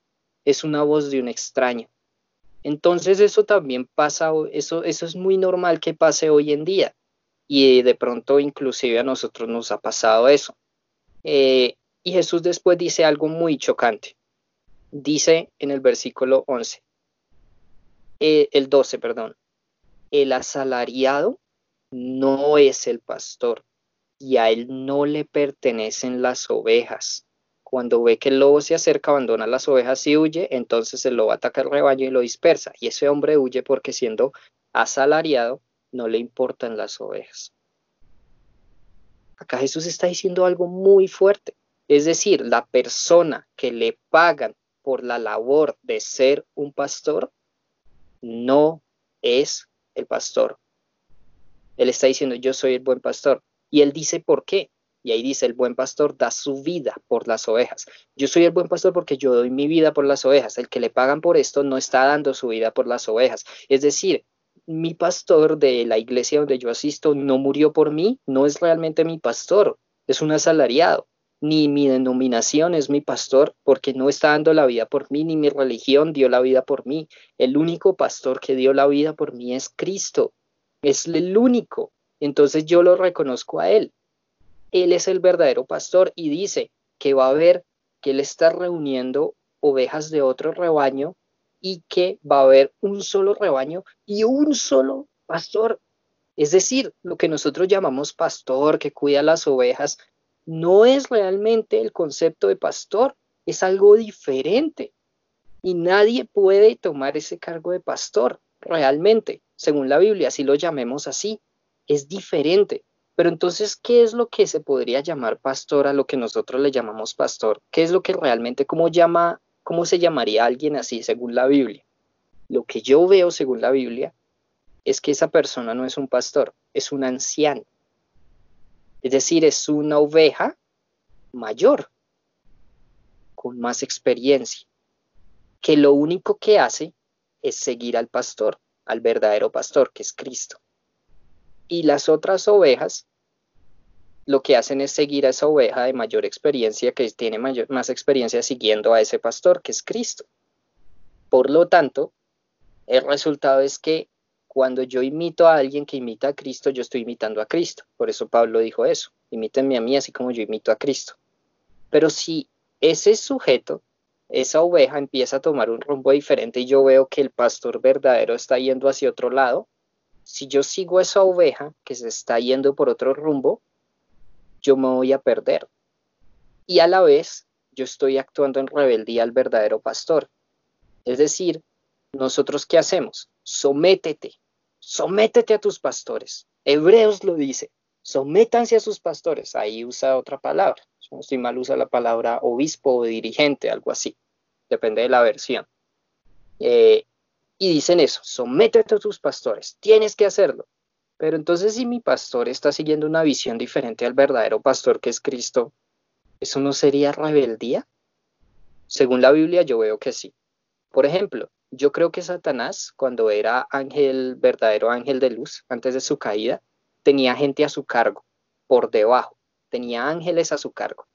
es una voz de un extraño. Entonces eso también pasa, eso, eso es muy normal que pase hoy en día y de pronto inclusive a nosotros nos ha pasado eso. Eh, y Jesús después dice algo muy chocante. Dice en el versículo 11, eh, el 12, perdón, el asalariado no es el pastor y a él no le pertenecen las ovejas. Cuando ve que el lobo se acerca, abandona las ovejas y huye, entonces el lobo ataca el rebaño y lo dispersa. Y ese hombre huye porque siendo asalariado no le importan las ovejas. Acá Jesús está diciendo algo muy fuerte. Es decir, la persona que le pagan por la labor de ser un pastor no es el pastor. Él está diciendo, yo soy el buen pastor. Y él dice, ¿por qué? Y ahí dice, el buen pastor da su vida por las ovejas. Yo soy el buen pastor porque yo doy mi vida por las ovejas. El que le pagan por esto no está dando su vida por las ovejas. Es decir, mi pastor de la iglesia donde yo asisto no murió por mí, no es realmente mi pastor, es un asalariado. Ni mi denominación es mi pastor porque no está dando la vida por mí, ni mi religión dio la vida por mí. El único pastor que dio la vida por mí es Cristo. Es el único. Entonces yo lo reconozco a Él. Él es el verdadero pastor y dice que va a haber, que Él está reuniendo ovejas de otro rebaño y que va a haber un solo rebaño y un solo pastor. Es decir, lo que nosotros llamamos pastor que cuida las ovejas no es realmente el concepto de pastor, es algo diferente. Y nadie puede tomar ese cargo de pastor realmente, según la Biblia, si lo llamemos así, es diferente. Pero entonces, ¿qué es lo que se podría llamar pastor a lo que nosotros le llamamos pastor? ¿Qué es lo que realmente, cómo llama ¿Cómo se llamaría alguien así según la Biblia? Lo que yo veo según la Biblia es que esa persona no es un pastor, es un anciano. Es decir, es una oveja mayor, con más experiencia, que lo único que hace es seguir al pastor, al verdadero pastor, que es Cristo. Y las otras ovejas lo que hacen es seguir a esa oveja de mayor experiencia, que tiene mayor, más experiencia siguiendo a ese pastor, que es Cristo. Por lo tanto, el resultado es que cuando yo imito a alguien que imita a Cristo, yo estoy imitando a Cristo. Por eso Pablo dijo eso, imítenme a mí así como yo imito a Cristo. Pero si ese sujeto, esa oveja empieza a tomar un rumbo diferente y yo veo que el pastor verdadero está yendo hacia otro lado, si yo sigo a esa oveja que se está yendo por otro rumbo, yo me voy a perder. Y a la vez, yo estoy actuando en rebeldía al verdadero pastor. Es decir, nosotros qué hacemos? Sométete, sométete a tus pastores. Hebreos lo dice, sométanse a sus pastores. Ahí usa otra palabra. No estoy mal, usa la palabra obispo o dirigente, algo así. Depende de la versión. Eh, y dicen eso, sométete a tus pastores, tienes que hacerlo. Pero entonces si mi pastor está siguiendo una visión diferente al verdadero pastor que es Cristo, ¿eso no sería rebeldía? Según la Biblia yo veo que sí. Por ejemplo, yo creo que Satanás, cuando era ángel, verdadero ángel de luz, antes de su caída, tenía gente a su cargo, por debajo, tenía ángeles a su cargo.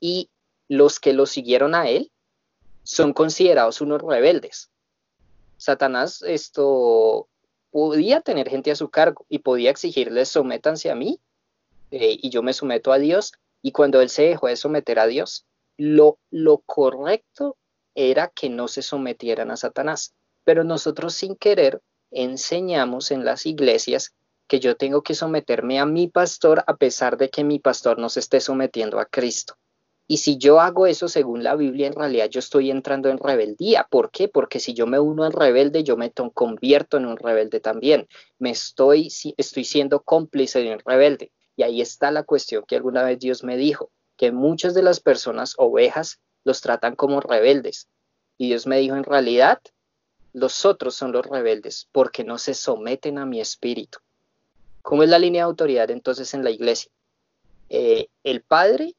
Y los que lo siguieron a él son considerados unos rebeldes. Satanás esto podía tener gente a su cargo y podía exigirles sométanse a mí eh, y yo me someto a Dios. Y cuando él se dejó de someter a Dios, lo, lo correcto era que no se sometieran a Satanás. Pero nosotros sin querer enseñamos en las iglesias que yo tengo que someterme a mi pastor a pesar de que mi pastor no se esté sometiendo a Cristo. Y si yo hago eso según la Biblia, en realidad yo estoy entrando en rebeldía. ¿Por qué? Porque si yo me uno al rebelde, yo me convierto en un rebelde también. Me estoy, estoy siendo cómplice de un rebelde. Y ahí está la cuestión que alguna vez Dios me dijo, que muchas de las personas ovejas los tratan como rebeldes. Y Dios me dijo, en realidad, los otros son los rebeldes porque no se someten a mi espíritu. ¿Cómo es la línea de autoridad entonces en la iglesia? Eh, el Padre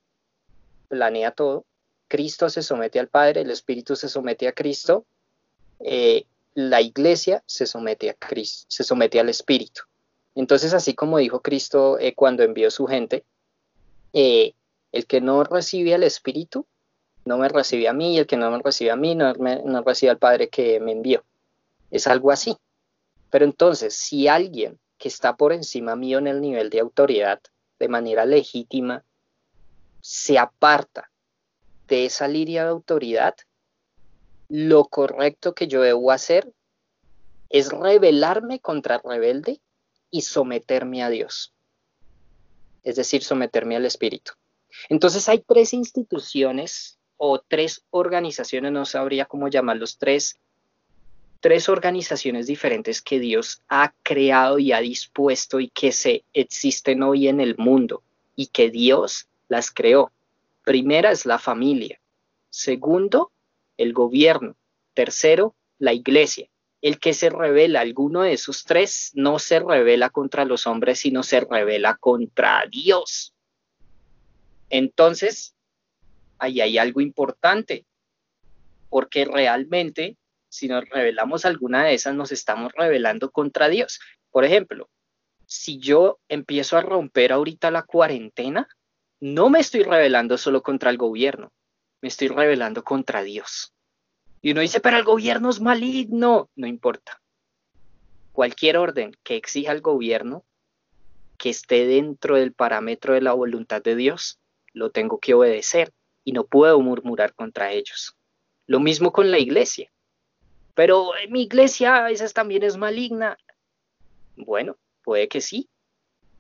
planea todo, Cristo se somete al Padre, el Espíritu se somete a Cristo, eh, la iglesia se somete a Cristo, se somete al Espíritu. Entonces, así como dijo Cristo eh, cuando envió su gente, eh, el que no recibe al Espíritu no me recibe a mí, y el que no me recibe a mí no, no recibe al Padre que me envió. Es algo así. Pero entonces, si alguien que está por encima mío en el nivel de autoridad, de manera legítima, se aparta de esa línea de autoridad, lo correcto que yo debo hacer es rebelarme contra el rebelde y someterme a Dios. Es decir, someterme al Espíritu. Entonces hay tres instituciones o tres organizaciones, no sabría cómo llamarlos, tres, tres organizaciones diferentes que Dios ha creado y ha dispuesto y que se existen hoy en el mundo y que Dios las creó. Primera es la familia. Segundo, el gobierno. Tercero, la iglesia. El que se revela, alguno de esos tres, no se revela contra los hombres, sino se revela contra Dios. Entonces, ahí hay algo importante, porque realmente, si nos revelamos alguna de esas, nos estamos revelando contra Dios. Por ejemplo, si yo empiezo a romper ahorita la cuarentena, no me estoy revelando solo contra el gobierno, me estoy revelando contra Dios. Y uno dice, pero el gobierno es maligno. No importa. Cualquier orden que exija al gobierno que esté dentro del parámetro de la voluntad de Dios, lo tengo que obedecer y no puedo murmurar contra ellos. Lo mismo con la iglesia. Pero mi iglesia a veces también es maligna. Bueno, puede que sí,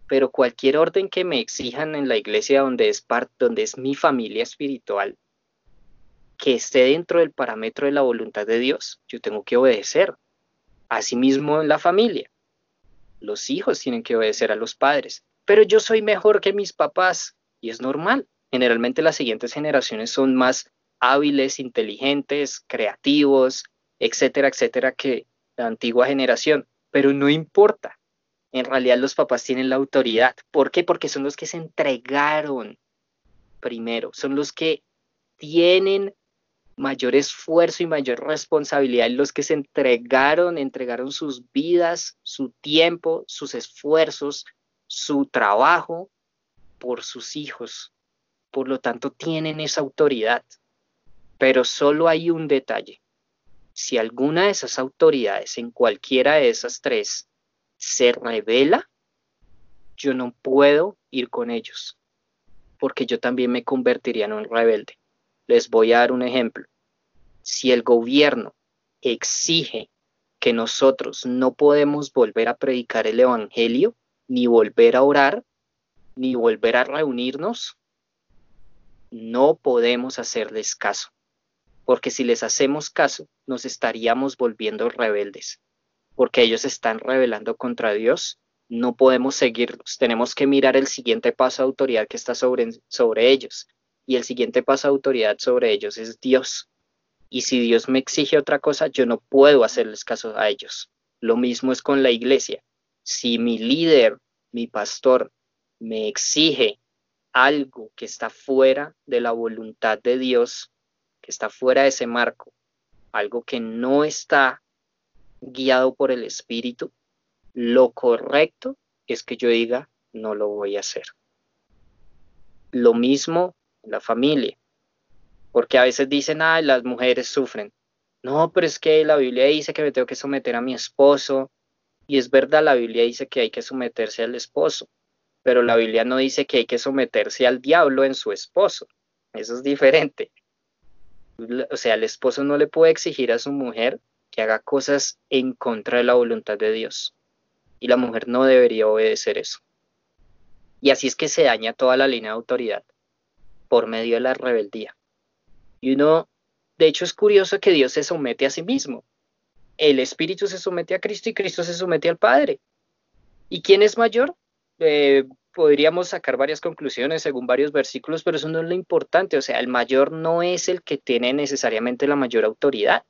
pero cualquier orden que me exijan en la iglesia donde es parte, donde es mi familia espiritual, que esté dentro del parámetro de la voluntad de Dios, yo tengo que obedecer. Asimismo en la familia. Los hijos tienen que obedecer a los padres. Pero yo soy mejor que mis papás y es normal. Generalmente las siguientes generaciones son más hábiles, inteligentes, creativos, etcétera, etcétera, que la antigua generación. Pero no importa. En realidad los papás tienen la autoridad. ¿Por qué? Porque son los que se entregaron primero, son los que tienen mayor esfuerzo y mayor responsabilidad los que se entregaron, entregaron sus vidas, su tiempo, sus esfuerzos, su trabajo por sus hijos. Por lo tanto, tienen esa autoridad. Pero solo hay un detalle. Si alguna de esas autoridades, en cualquiera de esas tres, se revela, yo no puedo ir con ellos, porque yo también me convertiría en un rebelde. Les voy a dar un ejemplo. Si el gobierno exige que nosotros no podemos volver a predicar el Evangelio, ni volver a orar, ni volver a reunirnos, no podemos hacerles caso, porque si les hacemos caso, nos estaríamos volviendo rebeldes, porque ellos están rebelando contra Dios, no podemos seguirlos, tenemos que mirar el siguiente paso de autoridad que está sobre, sobre ellos, y el siguiente paso de autoridad sobre ellos es Dios. Y si Dios me exige otra cosa, yo no puedo hacerles caso a ellos. Lo mismo es con la iglesia. Si mi líder, mi pastor, me exige algo que está fuera de la voluntad de Dios, que está fuera de ese marco, algo que no está guiado por el Espíritu, lo correcto es que yo diga, no lo voy a hacer. Lo mismo la familia. Porque a veces dicen, ah, las mujeres sufren. No, pero es que la Biblia dice que me tengo que someter a mi esposo. Y es verdad, la Biblia dice que hay que someterse al esposo. Pero la Biblia no dice que hay que someterse al diablo en su esposo. Eso es diferente. O sea, el esposo no le puede exigir a su mujer que haga cosas en contra de la voluntad de Dios. Y la mujer no debería obedecer eso. Y así es que se daña toda la línea de autoridad por medio de la rebeldía. Y uno, de hecho es curioso que Dios se somete a sí mismo. El Espíritu se somete a Cristo y Cristo se somete al Padre. ¿Y quién es mayor? Eh, podríamos sacar varias conclusiones según varios versículos, pero eso no es lo importante. O sea, el mayor no es el que tiene necesariamente la mayor autoridad,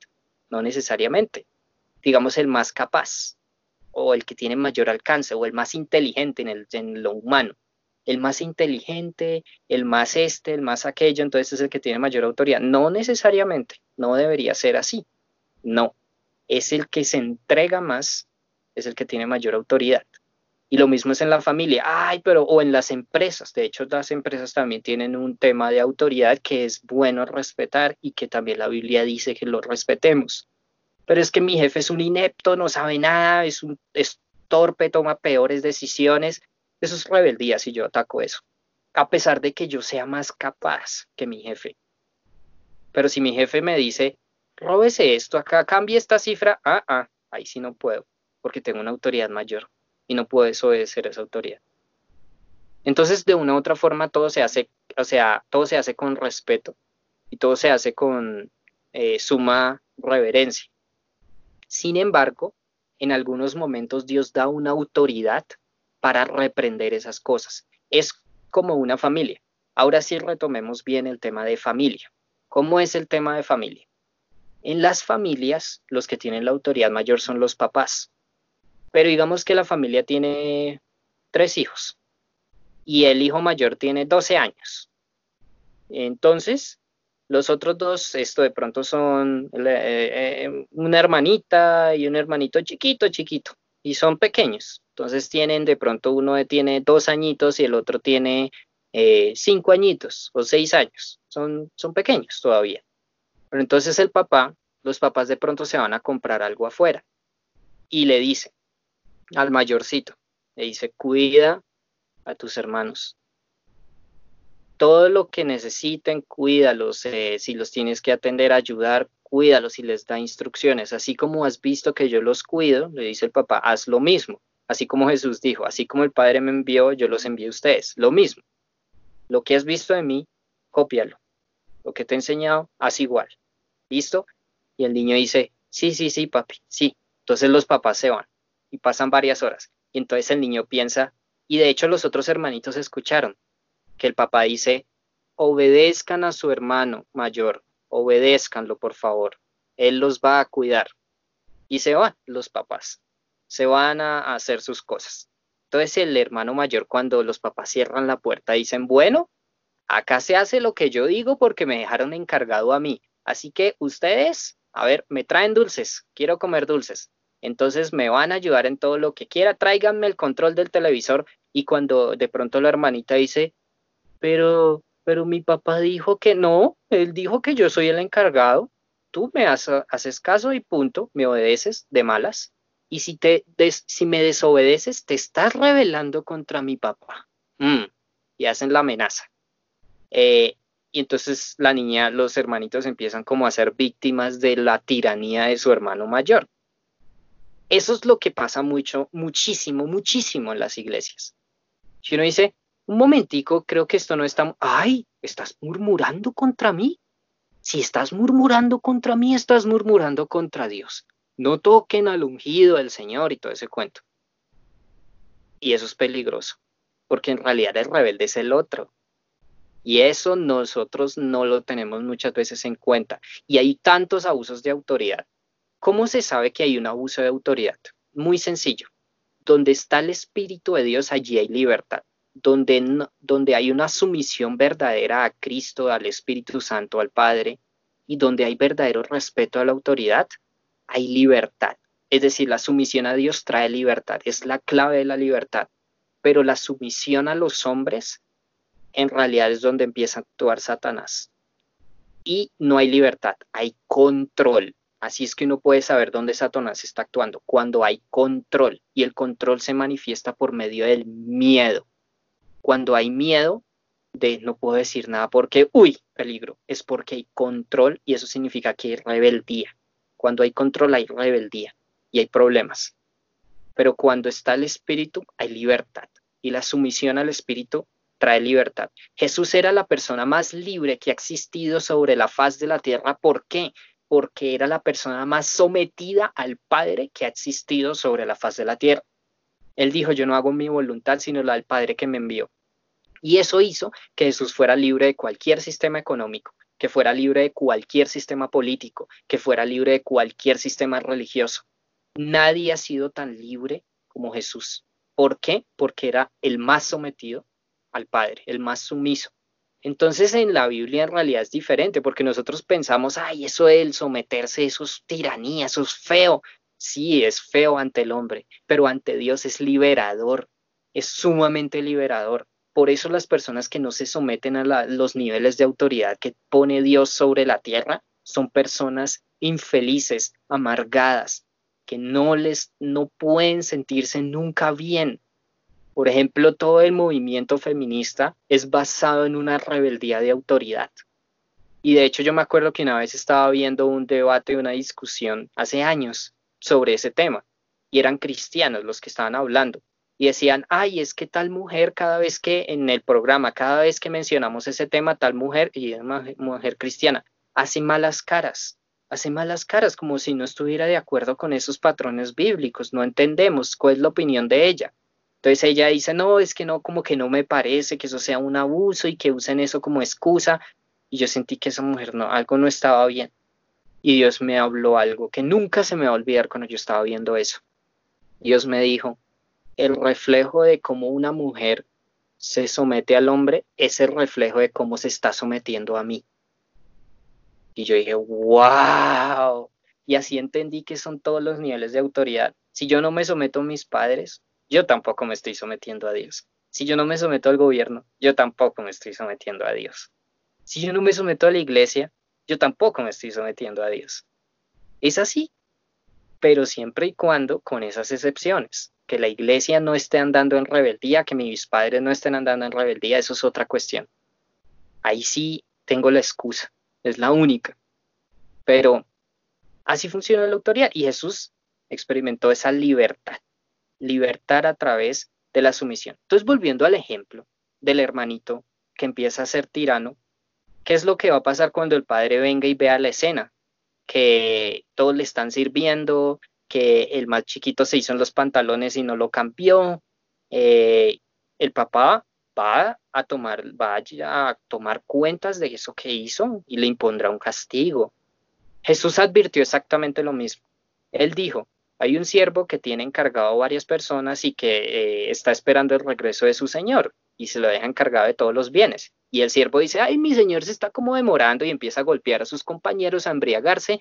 no necesariamente. Digamos, el más capaz, o el que tiene mayor alcance, o el más inteligente en, el, en lo humano el más inteligente, el más este, el más aquello, entonces es el que tiene mayor autoridad. No necesariamente, no debería ser así. No. es el que se entrega más, es el que tiene mayor autoridad. Y lo mismo es en la familia, ay, pero o en las empresas. De hecho, las empresas también tienen un tema de autoridad que es bueno respetar y que también la Biblia dice que lo respetemos. Pero es que mi jefe es un inepto, no sabe nada, es un es torpe, toma peores decisiones. Eso es rebeldía si yo ataco eso. A pesar de que yo sea más capaz que mi jefe. Pero si mi jefe me dice, róbese esto acá, cambie esta cifra, ah, ah, ahí sí no puedo, porque tengo una autoridad mayor y no puedo desobedecer esa autoridad. Entonces, de una u otra forma, todo se hace, o sea, todo se hace con respeto y todo se hace con eh, suma reverencia. Sin embargo, en algunos momentos Dios da una autoridad para reprender esas cosas. Es como una familia. Ahora sí retomemos bien el tema de familia. ¿Cómo es el tema de familia? En las familias, los que tienen la autoridad mayor son los papás. Pero digamos que la familia tiene tres hijos y el hijo mayor tiene 12 años. Entonces, los otros dos, esto de pronto son eh, eh, una hermanita y un hermanito chiquito, chiquito, y son pequeños. Entonces tienen, de pronto uno tiene dos añitos y el otro tiene eh, cinco añitos o seis años. Son, son pequeños todavía. Pero entonces el papá, los papás de pronto se van a comprar algo afuera y le dicen, al mayorcito. Le dice, cuida a tus hermanos. Todo lo que necesiten, cuídalos. Eh, si los tienes que atender, ayudar, cuídalos y les da instrucciones. Así como has visto que yo los cuido, le dice el papá, haz lo mismo. Así como Jesús dijo, así como el Padre me envió, yo los envío a ustedes. Lo mismo. Lo que has visto de mí, cópialo. Lo que te he enseñado, haz igual. ¿Listo? Y el niño dice, sí, sí, sí, papi, sí. Entonces los papás se van y pasan varias horas. Y entonces el niño piensa, y de hecho los otros hermanitos escucharon que el papá dice, obedezcan a su hermano mayor, obedézcanlo por favor, él los va a cuidar. Y se van los papás, se van a, hacer sus cosas. Entonces el hermano mayor cuando los papás cierran la puerta dicen, bueno, acá se hace lo que yo digo porque me dejaron encargado a mí. Así que ustedes, a ver, me traen dulces, quiero comer dulces entonces me van a ayudar en todo lo que quiera, tráiganme el control del televisor y cuando de pronto la hermanita dice, pero, pero mi papá dijo que no, él dijo que yo soy el encargado, tú me haces caso y punto, me obedeces de malas. Y si, te si me desobedeces, te estás rebelando contra mi papá. Mm, y hacen la amenaza. Eh, y entonces la niña, los hermanitos empiezan como a ser víctimas de la tiranía de su hermano mayor. Eso es lo que pasa mucho, muchísimo, muchísimo en las iglesias. Si uno dice, un momentico, creo que esto no está, ay, estás murmurando contra mí. Si estás murmurando contra mí, estás murmurando contra Dios. No toquen al ungido del Señor y todo ese cuento. Y eso es peligroso, porque en realidad el rebelde es el otro. Y eso nosotros no lo tenemos muchas veces en cuenta. Y hay tantos abusos de autoridad ¿Cómo se sabe que hay un abuso de autoridad? Muy sencillo. Donde está el Espíritu de Dios, allí hay libertad. Donde, donde hay una sumisión verdadera a Cristo, al Espíritu Santo, al Padre, y donde hay verdadero respeto a la autoridad, hay libertad. Es decir, la sumisión a Dios trae libertad, es la clave de la libertad. Pero la sumisión a los hombres, en realidad es donde empieza a actuar Satanás. Y no hay libertad, hay control. Así es que uno puede saber dónde Satanás está actuando, cuando hay control, y el control se manifiesta por medio del miedo. Cuando hay miedo de no puedo decir nada porque, uy, peligro, es porque hay control y eso significa que hay rebeldía. Cuando hay control hay rebeldía y hay problemas. Pero cuando está el espíritu hay libertad y la sumisión al espíritu trae libertad. Jesús era la persona más libre que ha existido sobre la faz de la tierra. ¿Por qué? Porque era la persona más sometida al Padre que ha existido sobre la faz de la tierra. Él dijo, yo no hago mi voluntad, sino la del Padre que me envió. Y eso hizo que Jesús fuera libre de cualquier sistema económico, que fuera libre de cualquier sistema político, que fuera libre de cualquier sistema religioso. Nadie ha sido tan libre como Jesús. ¿Por qué? Porque era el más sometido al Padre, el más sumiso. Entonces en la Biblia en realidad es diferente porque nosotros pensamos, ay, eso el someterse, eso es tiranía, eso es feo. Sí, es feo ante el hombre, pero ante Dios es liberador, es sumamente liberador. Por eso las personas que no se someten a los niveles de autoridad que pone Dios sobre la tierra son personas infelices, amargadas, que no les no pueden sentirse nunca bien. Por ejemplo, todo el movimiento feminista es basado en una rebeldía de autoridad. Y de hecho yo me acuerdo que una vez estaba viendo un debate, una discusión hace años sobre ese tema y eran cristianos los que estaban hablando y decían, ay, es que tal mujer cada vez que en el programa, cada vez que mencionamos ese tema, tal mujer, y es mujer cristiana, hace malas caras, hace malas caras como si no estuviera de acuerdo con esos patrones bíblicos, no entendemos cuál es la opinión de ella. Entonces ella dice, no, es que no, como que no me parece que eso sea un abuso y que usen eso como excusa. Y yo sentí que esa mujer no, algo no estaba bien. Y Dios me habló algo que nunca se me va a olvidar cuando yo estaba viendo eso. Dios me dijo, el reflejo de cómo una mujer se somete al hombre es el reflejo de cómo se está sometiendo a mí. Y yo dije, wow. Y así entendí que son todos los niveles de autoridad. Si yo no me someto a mis padres, yo tampoco me estoy sometiendo a Dios. Si yo no me someto al gobierno, yo tampoco me estoy sometiendo a Dios. Si yo no me someto a la iglesia, yo tampoco me estoy sometiendo a Dios. Es así, pero siempre y cuando con esas excepciones que la iglesia no esté andando en rebeldía, que mis padres no estén andando en rebeldía, eso es otra cuestión. Ahí sí tengo la excusa, es la única. Pero así funciona la autoridad y Jesús experimentó esa libertad, libertad a través de la sumisión. Entonces, volviendo al ejemplo del hermanito que empieza a ser tirano, ¿qué es lo que va a pasar cuando el padre venga y vea la escena? Que todos le están sirviendo, que el más chiquito se hizo en los pantalones y no lo cambió. Eh, el papá va a tomar, va a tomar cuentas de eso que hizo y le impondrá un castigo. Jesús advirtió exactamente lo mismo. Él dijo, hay un siervo que tiene encargado varias personas y que eh, está esperando el regreso de su señor y se lo deja encargado de todos los bienes. Y el siervo dice, ay, mi señor se está como demorando y empieza a golpear a sus compañeros, a embriagarse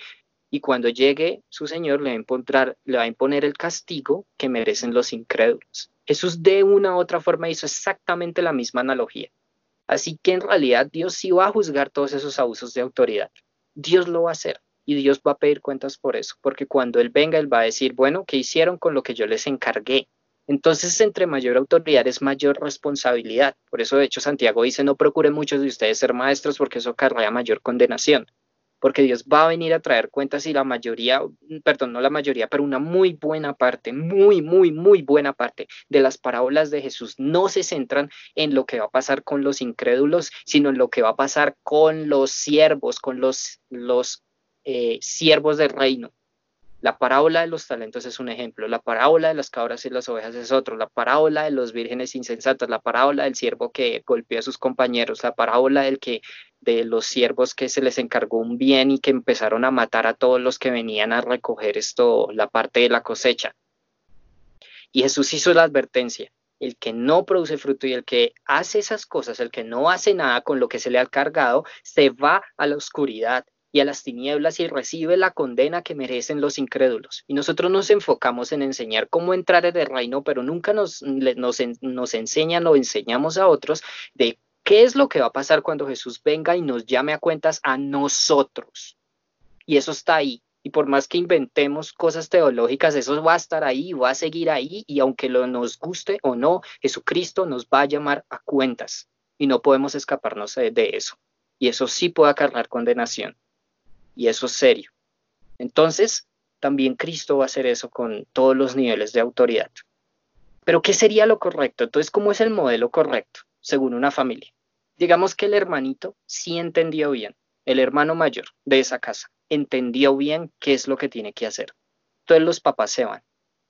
y cuando llegue su Señor le a le va a imponer el castigo que merecen los incrédulos. Jesús de una u otra forma hizo exactamente la misma analogía. Así que en realidad Dios sí va a juzgar todos esos abusos de autoridad. Dios lo va a hacer y Dios va a pedir cuentas por eso, porque cuando Él venga, Él va a decir, bueno, ¿qué hicieron con lo que yo les encargué? Entonces, entre mayor autoridad es mayor responsabilidad. Por eso, de hecho, Santiago dice, no procure muchos de ustedes ser maestros porque eso acarrea mayor condenación porque Dios va a venir a traer cuentas y la mayoría, perdón, no la mayoría, pero una muy buena parte, muy, muy, muy buena parte de las parábolas de Jesús no se centran en lo que va a pasar con los incrédulos, sino en lo que va a pasar con los siervos, con los, los eh, siervos del reino. La parábola de los talentos es un ejemplo, la parábola de las cabras y las ovejas es otro, la parábola de los vírgenes insensatos, la parábola del siervo que golpeó a sus compañeros, la parábola del que de los siervos que se les encargó un bien y que empezaron a matar a todos los que venían a recoger esto, la parte de la cosecha. Y Jesús hizo la advertencia, el que no produce fruto y el que hace esas cosas, el que no hace nada con lo que se le ha cargado, se va a la oscuridad y a las tinieblas y recibe la condena que merecen los incrédulos. Y nosotros nos enfocamos en enseñar cómo entrar en el reino, pero nunca nos, nos, nos enseñan o enseñamos a otros de qué es lo que va a pasar cuando Jesús venga y nos llame a cuentas a nosotros. Y eso está ahí. Y por más que inventemos cosas teológicas, eso va a estar ahí, va a seguir ahí. Y aunque lo nos guste o no, Jesucristo nos va a llamar a cuentas. Y no podemos escaparnos de, de eso. Y eso sí puede acarrear condenación y eso es serio. Entonces, también Cristo va a hacer eso con todos los niveles de autoridad. Pero ¿qué sería lo correcto? Entonces, ¿cómo es el modelo correcto según una familia? Digamos que el hermanito sí entendió bien, el hermano mayor de esa casa entendió bien qué es lo que tiene que hacer. Entonces los papás se van.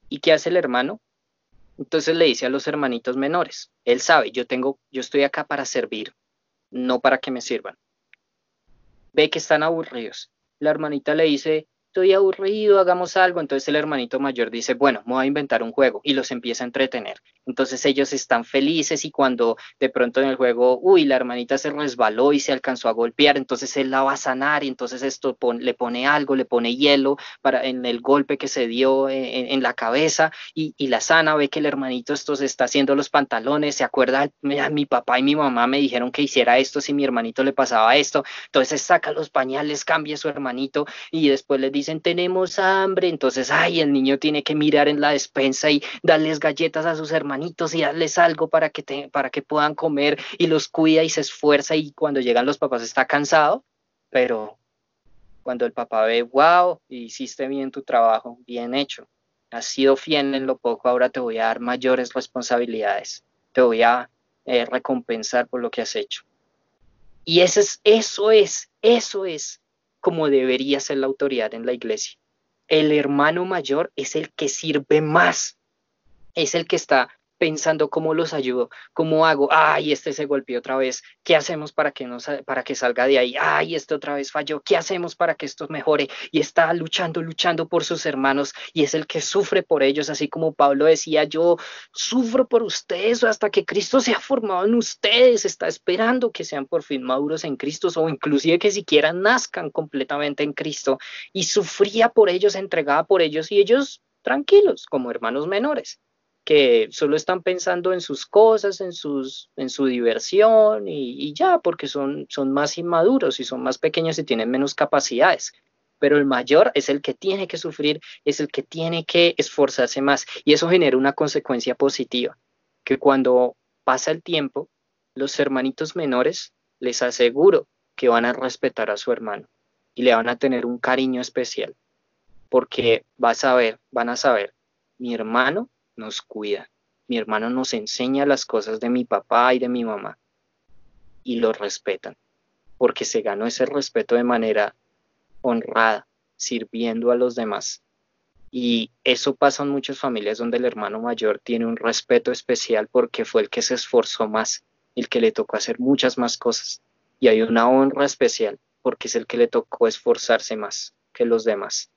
¿Y qué hace el hermano? Entonces le dice a los hermanitos menores, él sabe, yo tengo, yo estoy acá para servir, no para que me sirvan. Ve que están aburridos la hermanita le dice, estoy aburrido, hagamos algo. Entonces el hermanito mayor dice, bueno, voy a inventar un juego y los empieza a entretener. Entonces ellos están felices y cuando de pronto en el juego, uy, la hermanita se resbaló y se alcanzó a golpear, entonces él la va a sanar y entonces esto le pone algo, le pone hielo para en el golpe que se dio en, la cabeza y, la sana ve que el hermanito esto se está haciendo los pantalones, se acuerda, mi papá y mi mamá me dijeron que hiciera esto si mi hermanito le pasaba esto, entonces saca los pañales, cambia su hermanito y después le dicen tenemos hambre, entonces, ay, el niño tiene que mirar en la despensa y darles galletas a sus hermanitos y darles algo para que, para que puedan comer y los cuida y se esfuerza y cuando llegan los papás está cansado, pero cuando el papá ve, wow, hiciste bien tu trabajo, bien hecho, has sido fiel en lo poco, ahora te voy a dar mayores responsabilidades, te voy a eh, recompensar por lo que has hecho. Y eso es, eso es, eso es como debería ser la autoridad en la iglesia. El hermano mayor es el que sirve más, es el que está pensando cómo los ayudo, cómo hago, ay, este se golpeó otra vez, ¿qué hacemos para que, no, para que salga de ahí? Ay, este otra vez falló, ¿qué hacemos para que esto mejore? Y está luchando, luchando por sus hermanos y es el que sufre por ellos, así como Pablo decía, yo sufro por ustedes hasta que Cristo se ha formado en ustedes, está esperando que sean por fin maduros en Cristo o inclusive que siquiera nazcan completamente en Cristo y sufría por ellos, entregaba por ellos y ellos tranquilos como hermanos menores que solo están pensando en sus cosas, en, sus, en su diversión y, ya, porque son, son más inmaduros y son más pequeños y tienen menos capacidades. Pero el mayor es el que tiene que sufrir, es el que tiene que esforzarse más y eso genera una consecuencia positiva, que cuando pasa el tiempo, los hermanitos menores les aseguro que van a respetar a su hermano y le van a tener un cariño especial, porque vas a ver, van a saber, mi hermano nos cuida. Mi hermano nos enseña las cosas de mi papá y de mi mamá y lo respetan, porque se ganó ese respeto de manera honrada, sirviendo a los demás. Y eso pasa en muchas familias donde el hermano mayor tiene un respeto especial porque fue el que se esforzó más, el que le tocó hacer muchas más cosas. Y hay una honra especial porque es el que le tocó esforzarse más que los demás.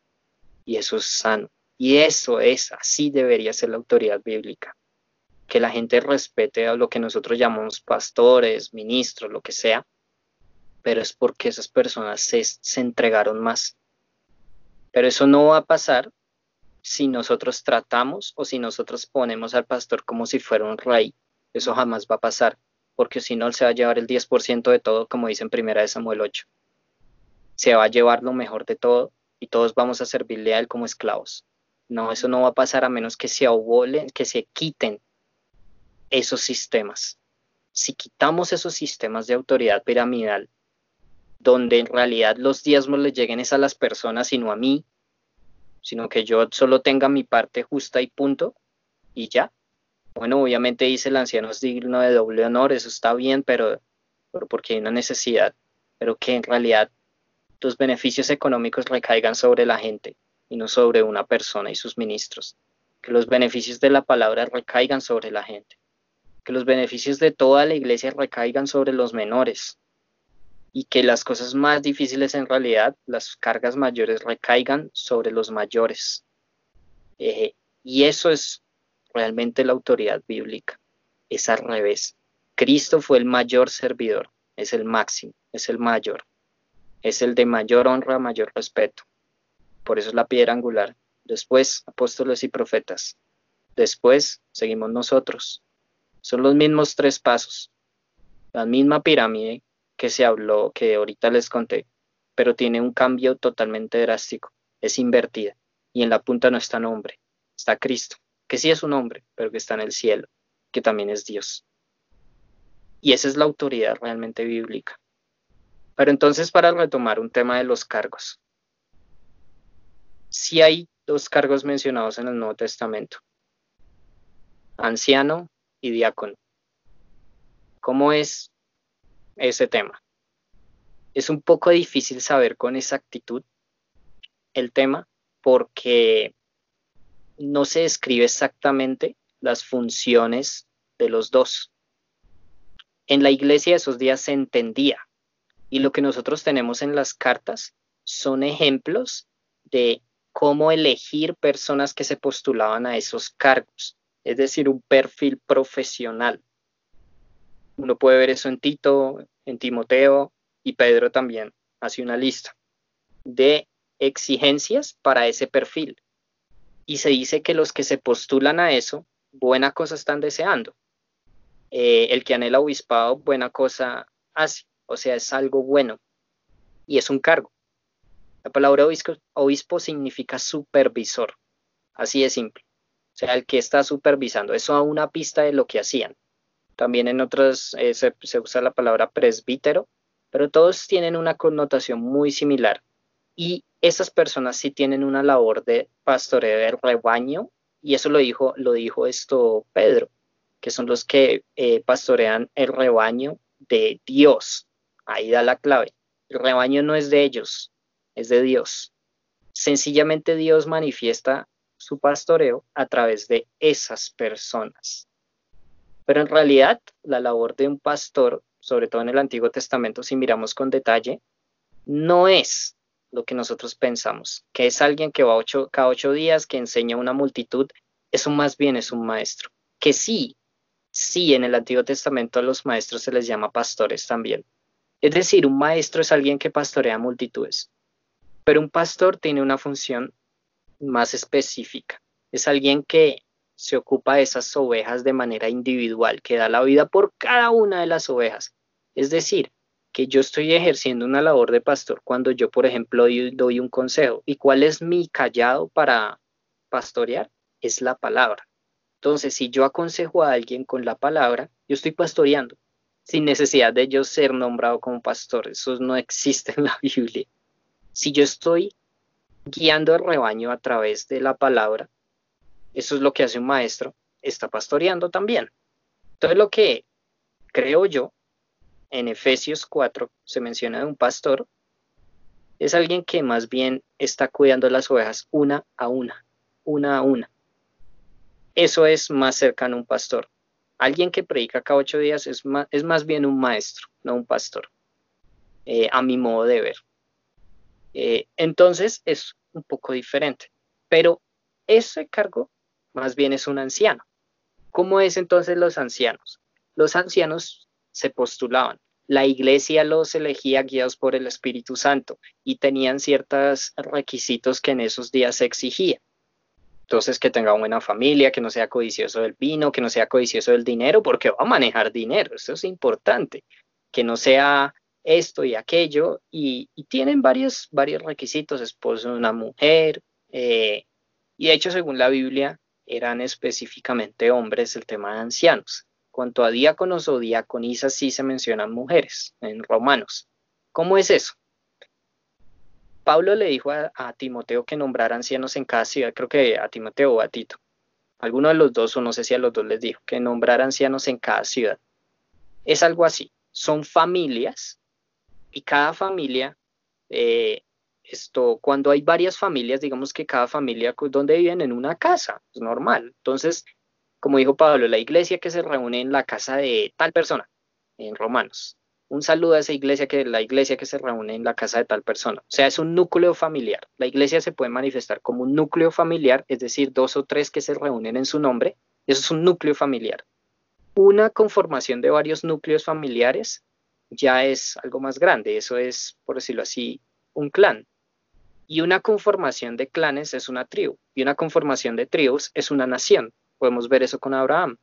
Y eso es sano. Y eso es, así debería ser la autoridad bíblica. Que la gente respete a lo que nosotros llamamos pastores, ministros, lo que sea, pero es porque esas personas se, se entregaron más. Pero eso no va a pasar si nosotros tratamos o si nosotros ponemos al pastor como si fuera un rey. Eso jamás va a pasar, porque si no, él se va a llevar el 10% de todo, como dice en primera de Samuel 8. Se va a llevar lo mejor de todo y todos vamos a servirle a él como esclavos. No, eso no va a pasar a menos que se abolen, que se quiten esos sistemas. Si quitamos esos sistemas de autoridad piramidal, donde en realidad los diezmos le lleguen es a las personas y no a mí, sino que yo solo tenga mi parte justa y punto, y ya. Bueno, obviamente dice el anciano es digno de doble honor, eso está bien, pero, pero porque hay una necesidad, pero que en realidad los beneficios económicos recaigan sobre la gente y no sobre una persona y sus ministros. Que los beneficios de la palabra recaigan sobre la gente. Que los beneficios de toda la iglesia recaigan sobre los menores. Y que las cosas más difíciles en realidad, las cargas mayores recaigan sobre los mayores. Y eso es realmente la autoridad bíblica. Es al revés. Cristo fue el mayor servidor, es el máximo, es el mayor, es el de mayor honra, mayor respeto. Por eso es la piedra angular. Después, apóstoles y profetas. Después, seguimos nosotros. Son los mismos tres pasos. La misma pirámide que se habló, que ahorita les conté, pero tiene un cambio totalmente drástico. Es invertida. Y en la punta no está nombre, está Cristo, que sí es un hombre, pero que está en el cielo, que también es Dios. Y esa es la autoridad realmente bíblica. Pero entonces, para retomar un tema de los cargos, si hay dos cargos mencionados en el Nuevo Testamento, anciano y diácono. ¿Cómo es ese tema? Es un poco difícil saber con exactitud el tema porque no se describe exactamente las funciones de los dos. En la iglesia de esos días se entendía y lo que nosotros tenemos en las cartas son ejemplos de cómo elegir personas que se postulaban a esos cargos, es decir, un perfil profesional. Uno puede ver eso en Tito, en Timoteo y Pedro también hace una lista de exigencias para ese perfil. Y se dice que los que se postulan a eso, buena cosa están deseando. Eh, el que anhela obispado, buena cosa hace. O sea, es algo bueno. Y es un cargo. La palabra obispo, significa supervisor. Así de simple. O sea, el que está supervisando. Eso a una pista de lo que hacían. También en otras eh, se, usa la palabra presbítero, pero todos tienen una connotación muy similar. Y esas personas sí tienen una labor de pastoreo del rebaño, y eso lo dijo, lo dijo esto Pedro, que son los que eh, pastorean el rebaño de Dios. Ahí da la clave. El rebaño no es de ellos, es de Dios. Sencillamente Dios manifiesta su pastoreo a través de esas personas. Pero en realidad la labor de un pastor, sobre todo en el Antiguo Testamento, si miramos con detalle, no es lo que nosotros pensamos, que es alguien que va ocho, cada ocho días, que enseña a una multitud, eso más bien es un maestro. Que sí, sí, en el Antiguo Testamento a los maestros se les llama pastores también. Es decir, un maestro es alguien que pastorea multitudes. Pero un pastor tiene una función más específica. Es alguien que se ocupa de esas ovejas de manera individual, que da la vida por cada una de las ovejas. Es decir, que yo estoy ejerciendo una labor de pastor cuando yo, por ejemplo, doy, un consejo. ¿Y cuál es mi callado para pastorear? Es la palabra. Entonces, si yo aconsejo a alguien con la palabra, yo estoy pastoreando, sin necesidad de yo ser nombrado como pastor. Eso no existe en la Biblia si yo estoy guiando el rebaño a través de la palabra, eso es lo que hace un maestro, está pastoreando también. Entonces lo que creo yo, en Efesios 4 se menciona de un pastor, es alguien que más bien está cuidando las ovejas una a una, una a una. Eso es más cercano a un pastor. Alguien que predica cada ocho días es más, es más bien un maestro, no un pastor, eh, a mi modo de ver. Eh, entonces es un poco diferente. Pero ese cargo más bien es un anciano. ¿Cómo es entonces los ancianos? Los ancianos se postulaban. La iglesia los elegía guiados por el Espíritu Santo y tenían ciertos requisitos que en esos días se exigía. Entonces, que tenga buena familia, que no sea codicioso del vino, que no sea codicioso del dinero, porque va a manejar dinero, eso es importante. Que no sea esto y aquello, y, tienen varios, varios requisitos, esposo de una mujer, eh, y de hecho, según la Biblia, eran específicamente hombres el tema de ancianos. Cuanto a diáconos o diaconisas, sí se mencionan mujeres en Romanos. ¿Cómo es eso? Pablo le dijo a, a, Timoteo que nombrara ancianos en cada ciudad, creo que a Timoteo o a Tito. Alguno de los dos, o no sé si a los dos les dijo, que nombrara ancianos en cada ciudad. Es algo así. Son familias y cada familia, eh, esto, cuando hay varias familias, digamos que cada familia donde viven en una casa, es normal. Entonces, como dijo Pablo, la iglesia que se reúne en la casa de tal persona, en Romanos. Un saludo a esa iglesia que la iglesia que se reúne en la casa de tal persona. O sea, es un núcleo familiar. La iglesia se puede manifestar como un núcleo familiar, es decir, dos o tres que se reúnen en su nombre. Eso es un núcleo familiar. Una conformación de varios núcleos familiares ya es algo más grande, eso es, por decirlo así, un clan. Y una conformación de clanes es una tribu, y una conformación de tribus es una nación. Podemos ver eso con Abraham.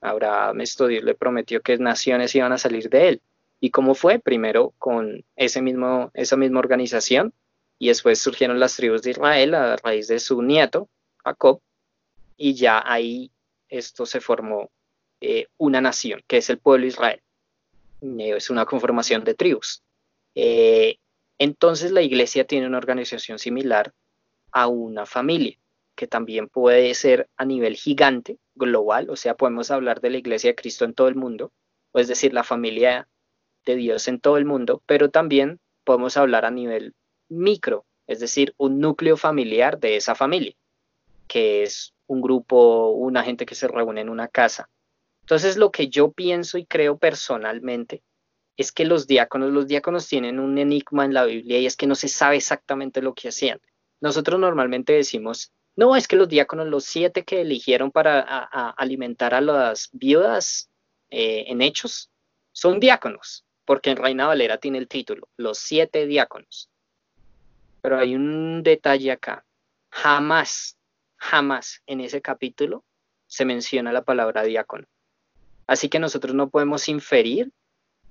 Abraham, esto Dios le prometió que naciones iban a salir de él. ¿Y cómo fue? Primero con ese mismo, esa misma organización, y después surgieron las tribus de Israel a raíz de su nieto, Jacob, y ya ahí esto se formó eh, una nación, que es el pueblo Israel es una conformación de tribus. Eh, entonces la iglesia tiene una organización similar a una familia, que también puede ser a nivel gigante, global, o sea, podemos hablar de la iglesia de Cristo en todo el mundo, o es decir, la familia de Dios en todo el mundo, pero también podemos hablar a nivel micro, es decir, un núcleo familiar de esa familia, que es un grupo, una gente que se reúne en una casa entonces, lo que yo pienso y creo personalmente es que los diáconos, los diáconos tienen un enigma en la Biblia y es que no se sabe exactamente lo que hacían. Nosotros normalmente decimos, no, es que los diáconos, los siete que eligieron para alimentar a las viudas eh, en hechos, son diáconos, porque en Reina Valera tiene el título, los siete diáconos. Pero hay un detalle acá. Jamás, jamás en ese capítulo se menciona la palabra diácono. Así que nosotros no podemos inferir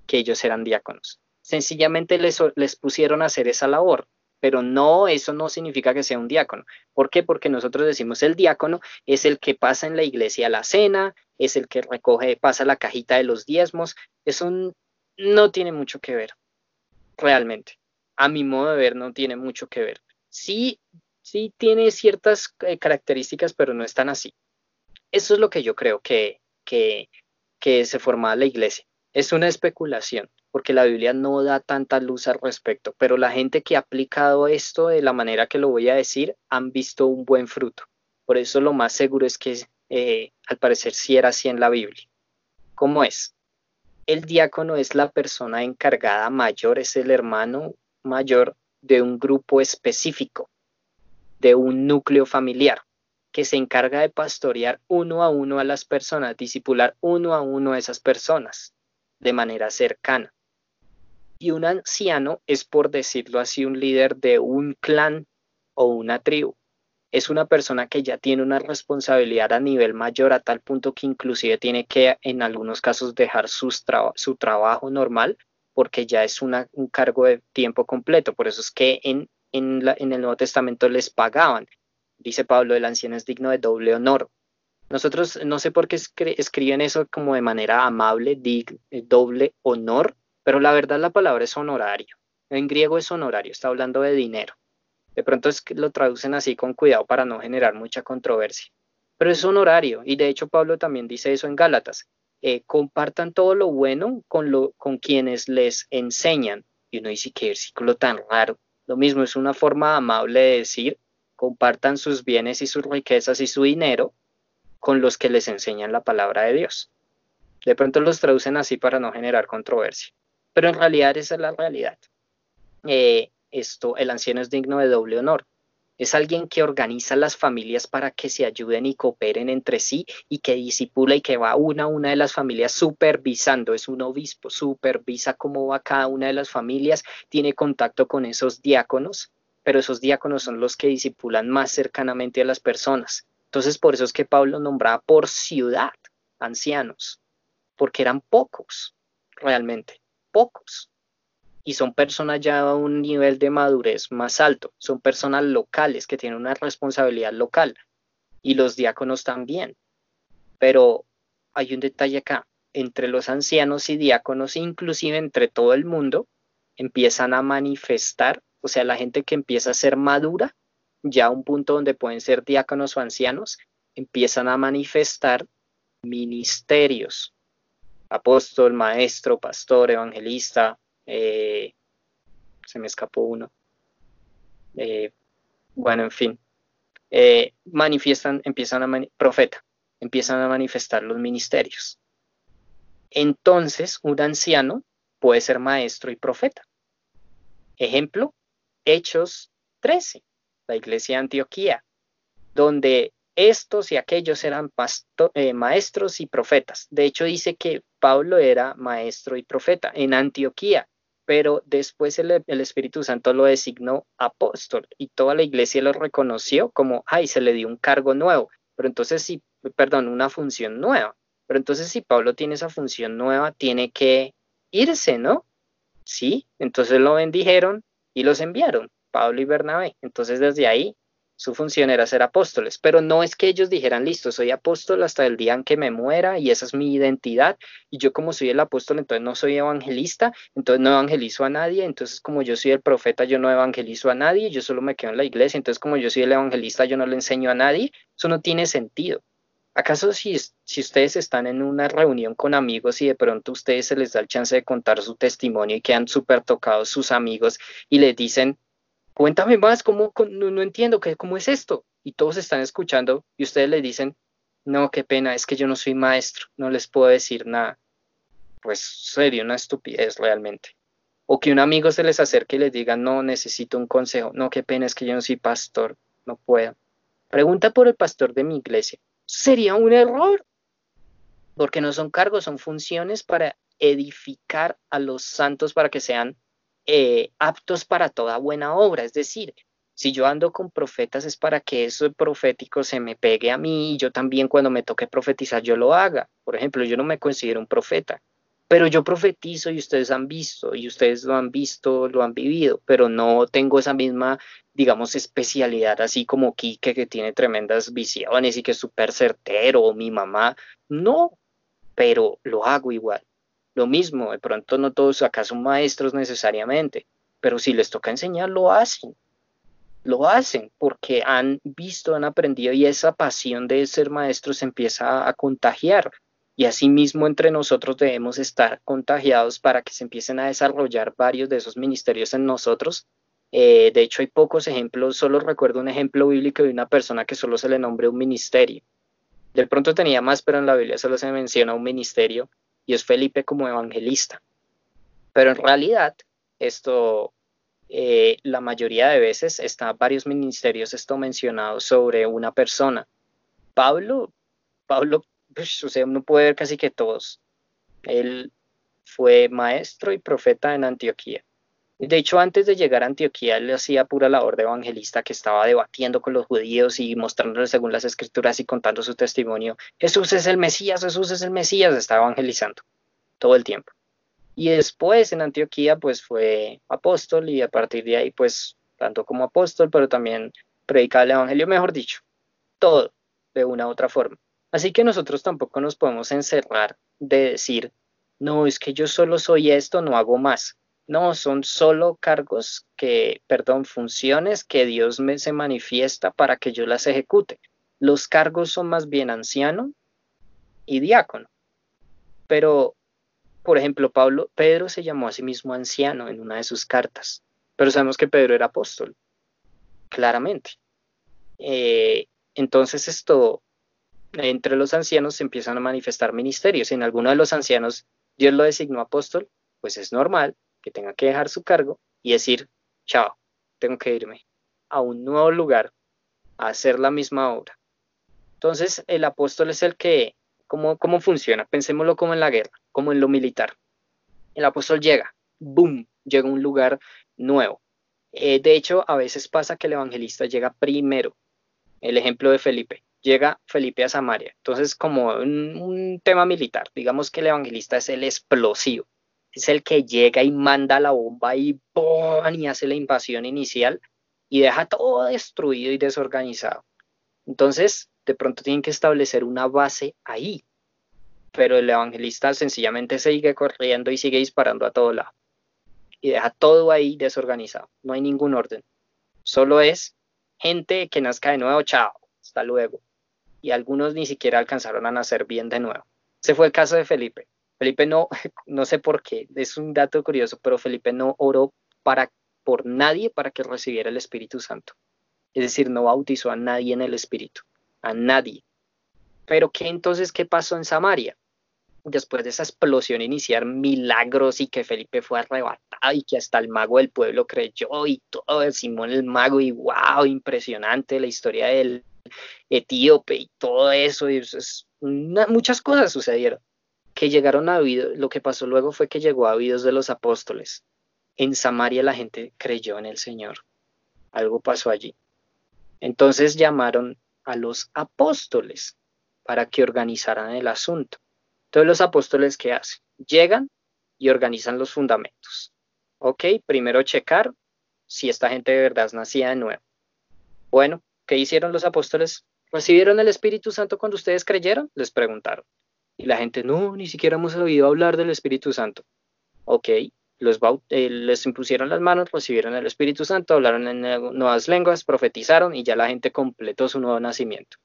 que ellos eran diáconos. Sencillamente les, les pusieron a hacer esa labor, pero no, eso no significa que sea un diácono. ¿Por qué? Porque nosotros decimos el diácono es el que pasa en la iglesia la cena, es el que recoge, pasa la cajita de los diezmos. Eso no tiene mucho que ver, realmente. A mi modo de ver, no tiene mucho que ver. Sí, sí tiene ciertas eh, características, pero no es tan así. Eso es lo que yo creo que, que, que se forma la iglesia. Es una especulación, porque la Biblia no da tanta luz al respecto, pero la gente que ha aplicado esto de la manera que lo voy a decir han visto un buen fruto. Por eso lo más seguro es que eh, al parecer sí era así en la Biblia. ¿Cómo es? El diácono es la persona encargada mayor, es el hermano mayor de un grupo específico, de un núcleo familiar que se encarga de pastorear uno a uno a las personas, disipular uno a uno a esas personas de manera cercana. Y un anciano es, por decirlo así, un líder de un clan o una tribu. Es una persona que ya tiene una responsabilidad a nivel mayor a tal punto que inclusive tiene que en algunos casos dejar su trabajo normal porque ya es un cargo de tiempo completo. Por eso es que en el Nuevo Testamento les pagaban Dice Pablo, el anciano es digno de doble honor. Nosotros no sé por qué escriben eso como de manera amable, eh, doble honor, pero la verdad la palabra es honorario. En griego es honorario, está hablando de dinero. De pronto es que lo traducen así con cuidado para no generar mucha controversia. Pero es honorario y de hecho Pablo también dice eso en Gálatas. Eh, compartan todo lo bueno con, lo, con quienes les enseñan. Y uno dice, qué versículo tan raro. Lo mismo es una forma amable de decir, compartan sus bienes y sus riquezas y su dinero con los que les enseñan la palabra de Dios. De pronto los traducen así para no generar controversia, pero en realidad esa es la realidad. Eh, esto, el anciano es digno de doble honor. Es alguien que organiza las familias para que se ayuden y cooperen entre sí y que disipula y que va una a una de las familias supervisando. Es un obispo, supervisa cómo va cada una de las familias, tiene contacto con esos diáconos pero esos diáconos son los que disipulan más cercanamente a las personas. Entonces, por eso es que Pablo nombraba por ciudad ancianos, porque eran pocos, realmente, pocos. Y son personas ya a un nivel de madurez más alto, son personas locales que tienen una responsabilidad local, y los diáconos también. Pero hay un detalle acá, entre los ancianos y diáconos, inclusive entre todo el mundo, empiezan a manifestar o sea, la gente que empieza a ser madura, ya a un punto donde pueden ser diáconos o ancianos, empiezan a manifestar ministerios, apóstol, maestro, pastor, evangelista, eh, se me escapó uno. Eh, bueno, en fin, eh, manifiestan, empiezan a, profeta, empiezan a manifestar los ministerios. Entonces, un anciano puede ser maestro y profeta. Ejemplo, Hechos 13, la iglesia de Antioquía, donde estos y aquellos eran eh, maestros y profetas. De hecho, dice que Pablo era maestro y profeta en Antioquía, pero después el, Espíritu Santo lo designó apóstol y toda la iglesia lo reconoció como, ay, se le dio un cargo nuevo, pero entonces sí, perdón, una función nueva. Pero entonces si Pablo tiene esa función nueva, tiene que irse, ¿no? Sí, entonces lo bendijeron y los enviaron, Pablo y Bernabé. Entonces desde ahí su función era ser apóstoles, pero no es que ellos dijeran, listo, soy apóstol hasta el día en que me muera y esa es mi identidad y yo como soy el apóstol, entonces no soy evangelista, entonces no evangelizo a nadie, entonces como yo soy el profeta, yo no evangelizo a nadie, yo solo me quedo en la iglesia, entonces como yo soy el evangelista, yo no le enseño a nadie, eso no tiene sentido. ¿Acaso si, si ustedes están en una reunión con amigos y de pronto ustedes se les da el chance de contar su testimonio y quedan súper tocados sus amigos y les dicen, cuéntame más, ¿cómo, no, entiendo, ¿qué, ¿cómo es esto? Y todos están escuchando y ustedes le dicen, no, qué pena, es que yo no soy maestro, no les puedo decir nada. Pues sería una estupidez realmente. O que un amigo se les acerque y les diga, no, necesito un consejo. No, qué pena, es que yo no soy pastor, no puedo. Pregunta por el pastor de mi iglesia. Sería un error, porque no son cargos, son funciones para edificar a los santos para que sean eh, aptos para toda buena obra. Es decir, si yo ando con profetas es para que eso profético se me pegue a mí y yo también cuando me toque profetizar yo lo haga. Por ejemplo, yo no me considero un profeta, pero yo profetizo y ustedes han visto y ustedes lo han visto, lo han vivido, pero no tengo esa misma, digamos, especialidad así como Quique que tiene tremendas visiones y que es súper certero o mi mamá. No, pero lo hago igual. Lo mismo, de pronto no todos acá son maestros necesariamente, pero si les toca enseñar, lo hacen. Lo hacen porque han visto, han aprendido y esa pasión de ser maestros empieza a contagiar. Y asimismo entre nosotros debemos estar contagiados para que se empiecen a desarrollar varios de esos ministerios en nosotros. Eh, de hecho, hay pocos ejemplos, solo recuerdo un ejemplo bíblico de una persona que solo se le nombre un ministerio. De pronto tenía más, pero en la Biblia solo se menciona un ministerio y es Felipe como evangelista. Pero en realidad, esto, eh, la mayoría de veces está varios ministerios esto mencionado sobre una persona. Pablo, Pablo, o sea, uno puede ver casi que todos. Él fue maestro y profeta en Antioquía. De hecho, antes de llegar a Antioquía, él hacía pura labor de evangelista que estaba debatiendo con los judíos y mostrándoles según las escrituras y contando su testimonio. Jesús es el Mesías, Jesús es el Mesías, estaba evangelizando todo el tiempo. Y después en Antioquía, pues fue apóstol y a partir de ahí, pues, tanto como apóstol, pero también predicaba el evangelio, mejor dicho, todo de una u otra forma. Así que nosotros tampoco nos podemos encerrar de decir, no, es que yo solo soy esto, no hago más no, son solo cargos que, perdón, funciones que Dios me se manifiesta para que yo las ejecute. Los cargos son más bien anciano y diácono. Pero, por ejemplo, Pablo, Pedro se llamó a sí mismo anciano en una de sus cartas, pero sabemos que Pedro era apóstol, claramente. Eh, entonces esto, entre los ancianos se empiezan a manifestar ministerios. En alguno de los ancianos Dios lo designó apóstol, pues es normal, que tenga que dejar su cargo y decir, chao, tengo que irme a un nuevo lugar a hacer la misma obra. Entonces, el apóstol es el que, ¿cómo, cómo funciona? Pensémoslo como en la guerra, como en lo militar. El apóstol llega, boom, llega a un lugar nuevo. Eh, de hecho, a veces pasa que el evangelista llega primero. El ejemplo de Felipe. Llega Felipe a Samaria. Entonces, como un, tema militar, digamos que el evangelista es el explosivo es el que llega y manda la bomba y, y hace la invasión inicial y deja todo destruido y desorganizado. Entonces, de pronto tienen que establecer una base ahí, pero el evangelista sencillamente sigue corriendo y sigue disparando a todo lado y deja todo ahí desorganizado. No hay ningún orden. Solo es gente que nazca de nuevo, chao, hasta luego. Y algunos ni siquiera alcanzaron a nacer bien de nuevo. Ese fue el caso de Felipe. Felipe no, no sé por qué, es un dato curioso, pero Felipe no oró para, por nadie para que recibiera el Espíritu Santo. Es decir, no bautizó a nadie en el Espíritu, a nadie. Pero ¿qué entonces qué pasó en Samaria? Después de esa explosión iniciar milagros y que Felipe fue arrebatado y que hasta el mago del pueblo creyó y todo, el Simón el mago y wow, impresionante la historia del etíope y todo eso, y muchas cosas sucedieron que llegaron a oídos, lo que pasó luego fue que llegó a oídos de los apóstoles. En Samaria la gente creyó en el Señor. Algo pasó allí. Entonces llamaron a los apóstoles para que organizaran el asunto. Entonces los apóstoles, ¿qué hacen? Llegan y organizan los fundamentos. Ok, primero checar si esta gente de verdad es nacida de nuevo. Bueno, ¿qué hicieron los apóstoles? ¿Recibieron el Espíritu Santo cuando ustedes creyeron? Les preguntaron. Y la gente, no, ni siquiera hemos oído hablar del Espíritu Santo. Ok, eh, les impusieron las manos, recibieron el Espíritu Santo, hablaron en nuevas lenguas, profetizaron y ya la gente completó su nuevo nacimiento.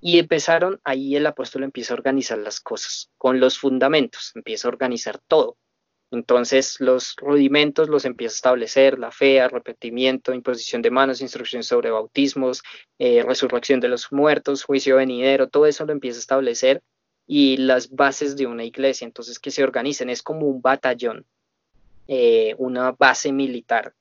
Y empezaron, ahí el apóstol empieza a organizar las cosas con los fundamentos, empieza a organizar todo. Entonces los rudimentos los empieza a establecer, la fe, arrepentimiento, imposición de manos, instrucción sobre bautismos, eh, resurrección de los muertos, juicio venidero, todo eso lo empieza a establecer y las bases de una iglesia, entonces que se organicen, es como un batallón. eh, una base militar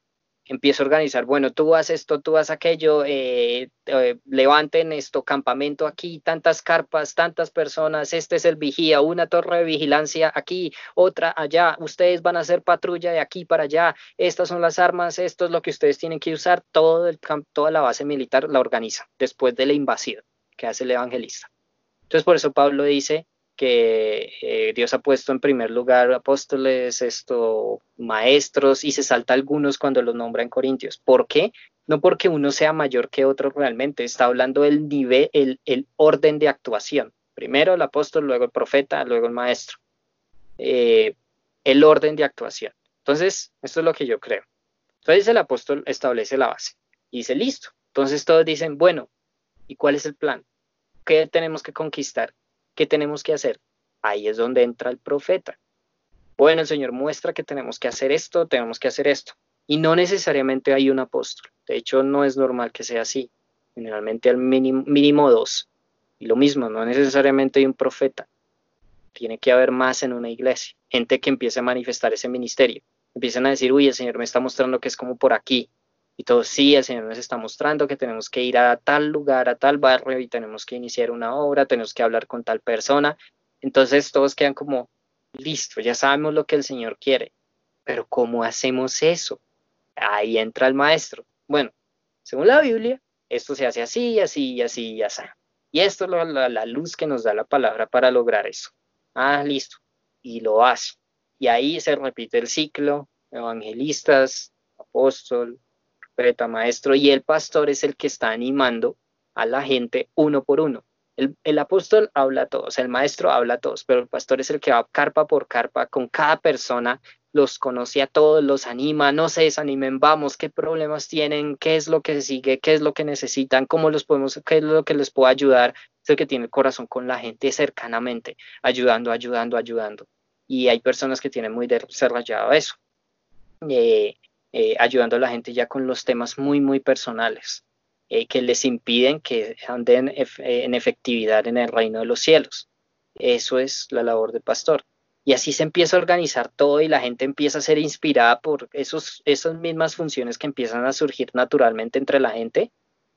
empiezo a organizar, bueno, tú haces esto, tú haces aquello, eh, eh, levanten esto, campamento aquí, tantas carpas, tantas personas, este es el vigía, una torre de vigilancia aquí, otra allá, ustedes van a hacer patrulla de aquí para allá, estas son las armas, esto es lo que ustedes tienen que usar, todo el toda la base militar la organiza después de la invasión que hace el evangelista. Entonces por eso Pablo dice, que eh, Dios ha puesto en primer lugar apóstoles, esto, maestros, y se salta algunos cuando los nombra en Corintios. ¿Por qué? No porque uno sea mayor que otro realmente, está hablando del nivel, el, el orden de actuación. Primero el apóstol, luego el profeta, luego el maestro. Eh, el orden de actuación. Entonces, esto es lo que yo creo. Entonces el apóstol establece la base y dice, listo. Entonces todos dicen, bueno, ¿y cuál es el plan? ¿Qué tenemos que conquistar? ¿Qué tenemos que hacer? Ahí es donde entra el profeta. Bueno, el Señor muestra que tenemos que hacer esto, tenemos que hacer esto. Y no necesariamente hay un apóstol. De hecho, no es normal que sea así. Generalmente al mínimo, mínimo dos. Y lo mismo, no necesariamente hay un profeta. Tiene que haber más en una iglesia. Gente que empiece a manifestar ese ministerio. Empiezan a decir, uy, el Señor me está mostrando que es como por aquí. Y todos, sí, el Señor nos está mostrando que tenemos que ir a tal lugar, a tal barrio y tenemos que iniciar una obra, tenemos que hablar con tal persona. Entonces todos quedan como, listo, ya sabemos lo que el Señor quiere, pero ¿cómo hacemos eso? Ahí entra el maestro. Bueno, según la Biblia, esto se hace así, así, así y así. Y esto es la, la luz que nos da la palabra para lograr eso. Ah, listo. Y lo hace. Y ahí se repite el ciclo, evangelistas, apóstol, profeta, maestro, y el pastor es el que está animando a la gente uno por uno. El, apóstol habla a todos, el maestro habla a todos, pero el pastor es el que va carpa por carpa con cada persona, los conoce a todos, los anima, no se desanimen, vamos, qué problemas tienen, qué es lo que sigue, qué es lo que necesitan, cómo los podemos, qué es lo que les puede ayudar. Es el que tiene el corazón con la gente cercanamente, ayudando, ayudando, ayudando. Y hay personas que tienen muy desarrollado eso. Eh, eh, ayudando a la gente ya con los temas muy, muy personales eh, que les impiden que anden eh, en efectividad en el reino de los cielos. Eso es la labor del pastor. Y así se empieza a organizar todo y la gente empieza a ser inspirada por esos, esas mismas funciones que empiezan a surgir naturalmente entre la gente.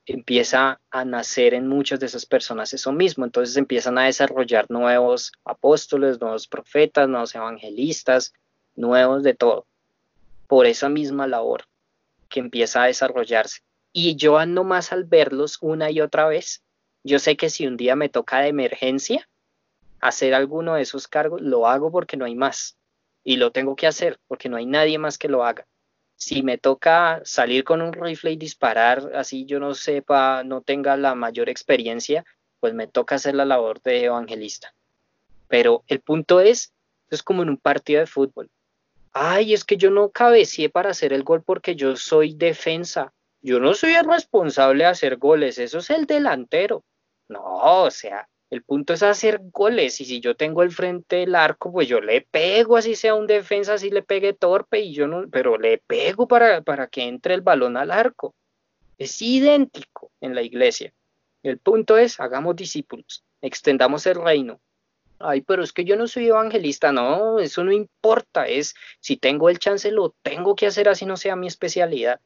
Empieza a nacer en muchas de esas personas eso mismo. Entonces empiezan a desarrollar nuevos apóstoles, nuevos profetas, nuevos evangelistas, nuevos de todo por esa misma labor que empieza a desarrollarse. Y yo ando más al verlos una y otra vez. Yo sé que si un día me toca de emergencia hacer alguno de esos cargos, lo hago porque no hay más. Y lo tengo que hacer porque no hay nadie más que lo haga. Si me toca salir con un rifle y disparar, así yo no sepa, no tenga la mayor experiencia, pues me toca hacer la labor de evangelista. Pero el punto es, es como en un partido de fútbol ay, es que yo no cabecié para hacer el gol porque yo soy defensa. Yo no soy el responsable de hacer goles, eso es el delantero. No, o sea, el punto es hacer goles y si yo tengo el frente del arco, pues yo le pego, así sea un defensa, así le pegue torpe y yo no, pero le pego para, para que entre el balón al arco. Es idéntico en la iglesia. El punto es, hagamos discípulos, extendamos el reino, ay, pero es que yo no soy evangelista, no, eso no importa, es si tengo el chance, lo tengo que hacer así no sea mi especialidad.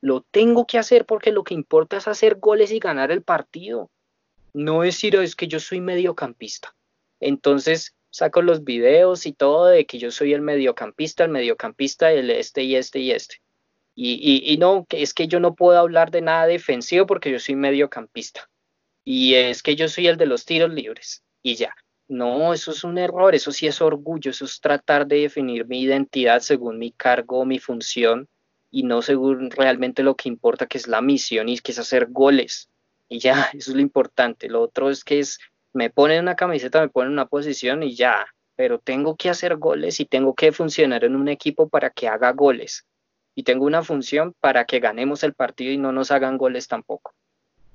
Lo tengo que hacer porque lo que importa es hacer goles y ganar el partido. No decir, es que yo soy mediocampista. Entonces saco los videos y todo de que yo soy el mediocampista, el mediocampista, el este y este y este. Y, y, y no, es que yo no puedo hablar de nada defensivo porque yo soy mediocampista. Y es que yo soy el de los tiros libres. Y ya. No, eso es un error, eso sí es orgullo, eso es tratar de definir mi identidad según mi cargo mi función y no según realmente lo que importa, que es la misión y que es hacer goles. Y ya, eso es lo importante. Lo otro es que es, me ponen una camiseta, me ponen una posición y ya, pero tengo que hacer goles y tengo que funcionar en un equipo para que haga goles. Y tengo una función para que ganemos el partido y no nos hagan goles tampoco.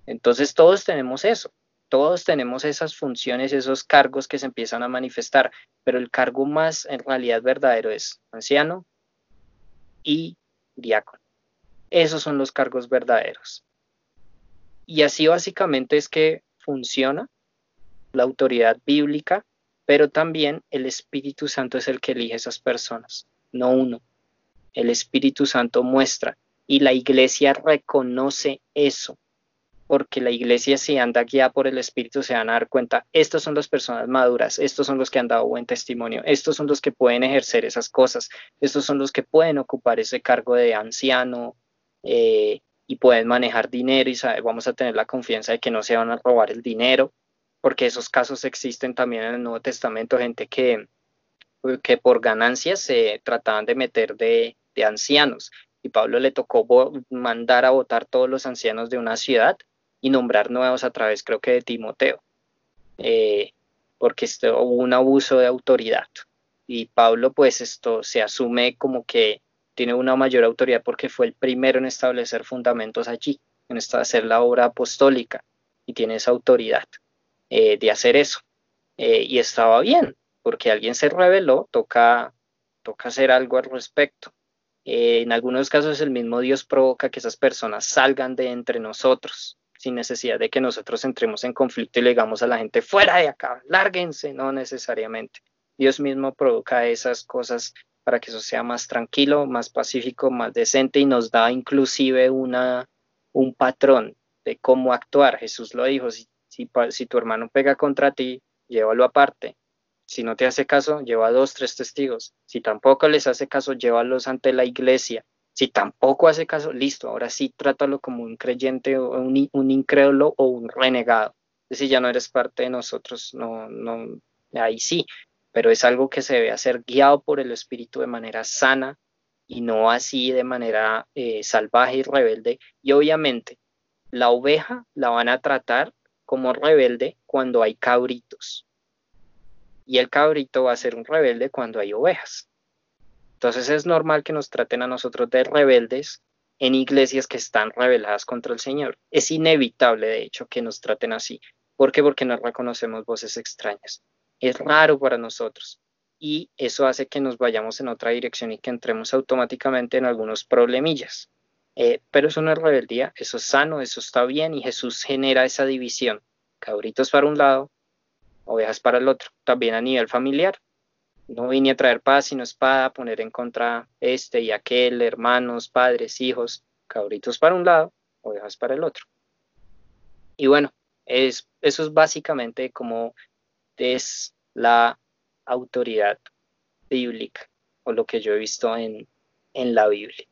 Entonces todos tenemos eso todos tenemos esas funciones, esos cargos que se empiezan a manifestar, pero el cargo más en realidad verdadero es anciano y diácono. Esos son los cargos verdaderos. Y así básicamente es que funciona la autoridad bíblica, pero también el Espíritu Santo es el que elige esas personas, no uno. El Espíritu Santo muestra y la iglesia reconoce eso, porque la iglesia si anda guiada por el Espíritu se van a dar cuenta, estos son las personas maduras, estos son los que han dado buen testimonio, estos son los que pueden ejercer esas cosas, estos son los que pueden ocupar ese cargo de anciano eh, y pueden manejar dinero y vamos a tener la confianza de que no se van a robar el dinero, porque esos casos existen también en el Nuevo Testamento, gente que, que por ganancias se trataban de meter de, de ancianos y Pablo le tocó mandar a votar todos los ancianos de una ciudad y nombrar nuevos a través, creo que de Timoteo, eh, porque esto, hubo un abuso de autoridad. Y Pablo, pues esto se asume como que tiene una mayor autoridad porque fue el primero en establecer fundamentos allí, en hacer la obra apostólica, y tiene esa autoridad eh, de hacer eso. Eh, y estaba bien, porque alguien se reveló, toca, toca hacer algo al respecto. Eh, en algunos casos el mismo Dios provoca que esas personas salgan de entre nosotros sin necesidad de que nosotros entremos en conflicto y le digamos a la gente fuera de acá, lárguense, no necesariamente. Dios mismo provoca esas cosas para que eso sea más tranquilo, más pacífico, más decente y nos da inclusive una, un patrón de cómo actuar. Jesús lo dijo, si, si tu hermano pega contra ti, llévalo aparte, si no te hace caso, lleva dos, tres testigos. Si tampoco les hace caso, llévalos ante la iglesia. Si tampoco hace caso, listo, ahora sí trátalo como un creyente o un, incrédulo o un renegado. Es decir, ya no eres parte de nosotros, no, no, ahí sí, pero es algo que se debe hacer guiado por el Espíritu de manera sana y no así de manera eh, salvaje y rebelde. Y obviamente, la oveja la van a tratar como rebelde cuando hay cabritos y el cabrito va a ser un rebelde cuando hay ovejas. Entonces es normal que nos traten a nosotros de rebeldes en iglesias que están rebeladas contra el Señor. Es inevitable, de hecho, que nos traten así. ¿Por qué? Porque no reconocemos voces extrañas. Es raro para nosotros. Y eso hace que nos vayamos en otra dirección y que entremos automáticamente en algunos problemillas. Eh, pero eso no es rebeldía, eso es sano, eso está bien y Jesús genera esa división. Cabritos para un lado, ovejas para el otro, también a nivel familiar. No vine a traer paz sino espada, poner en contra este y aquel, hermanos, padres, hijos, cabritos para un lado, ovejas para el otro. Y bueno, es, eso es básicamente como es la autoridad bíblica o lo que yo he visto en, en la Biblia.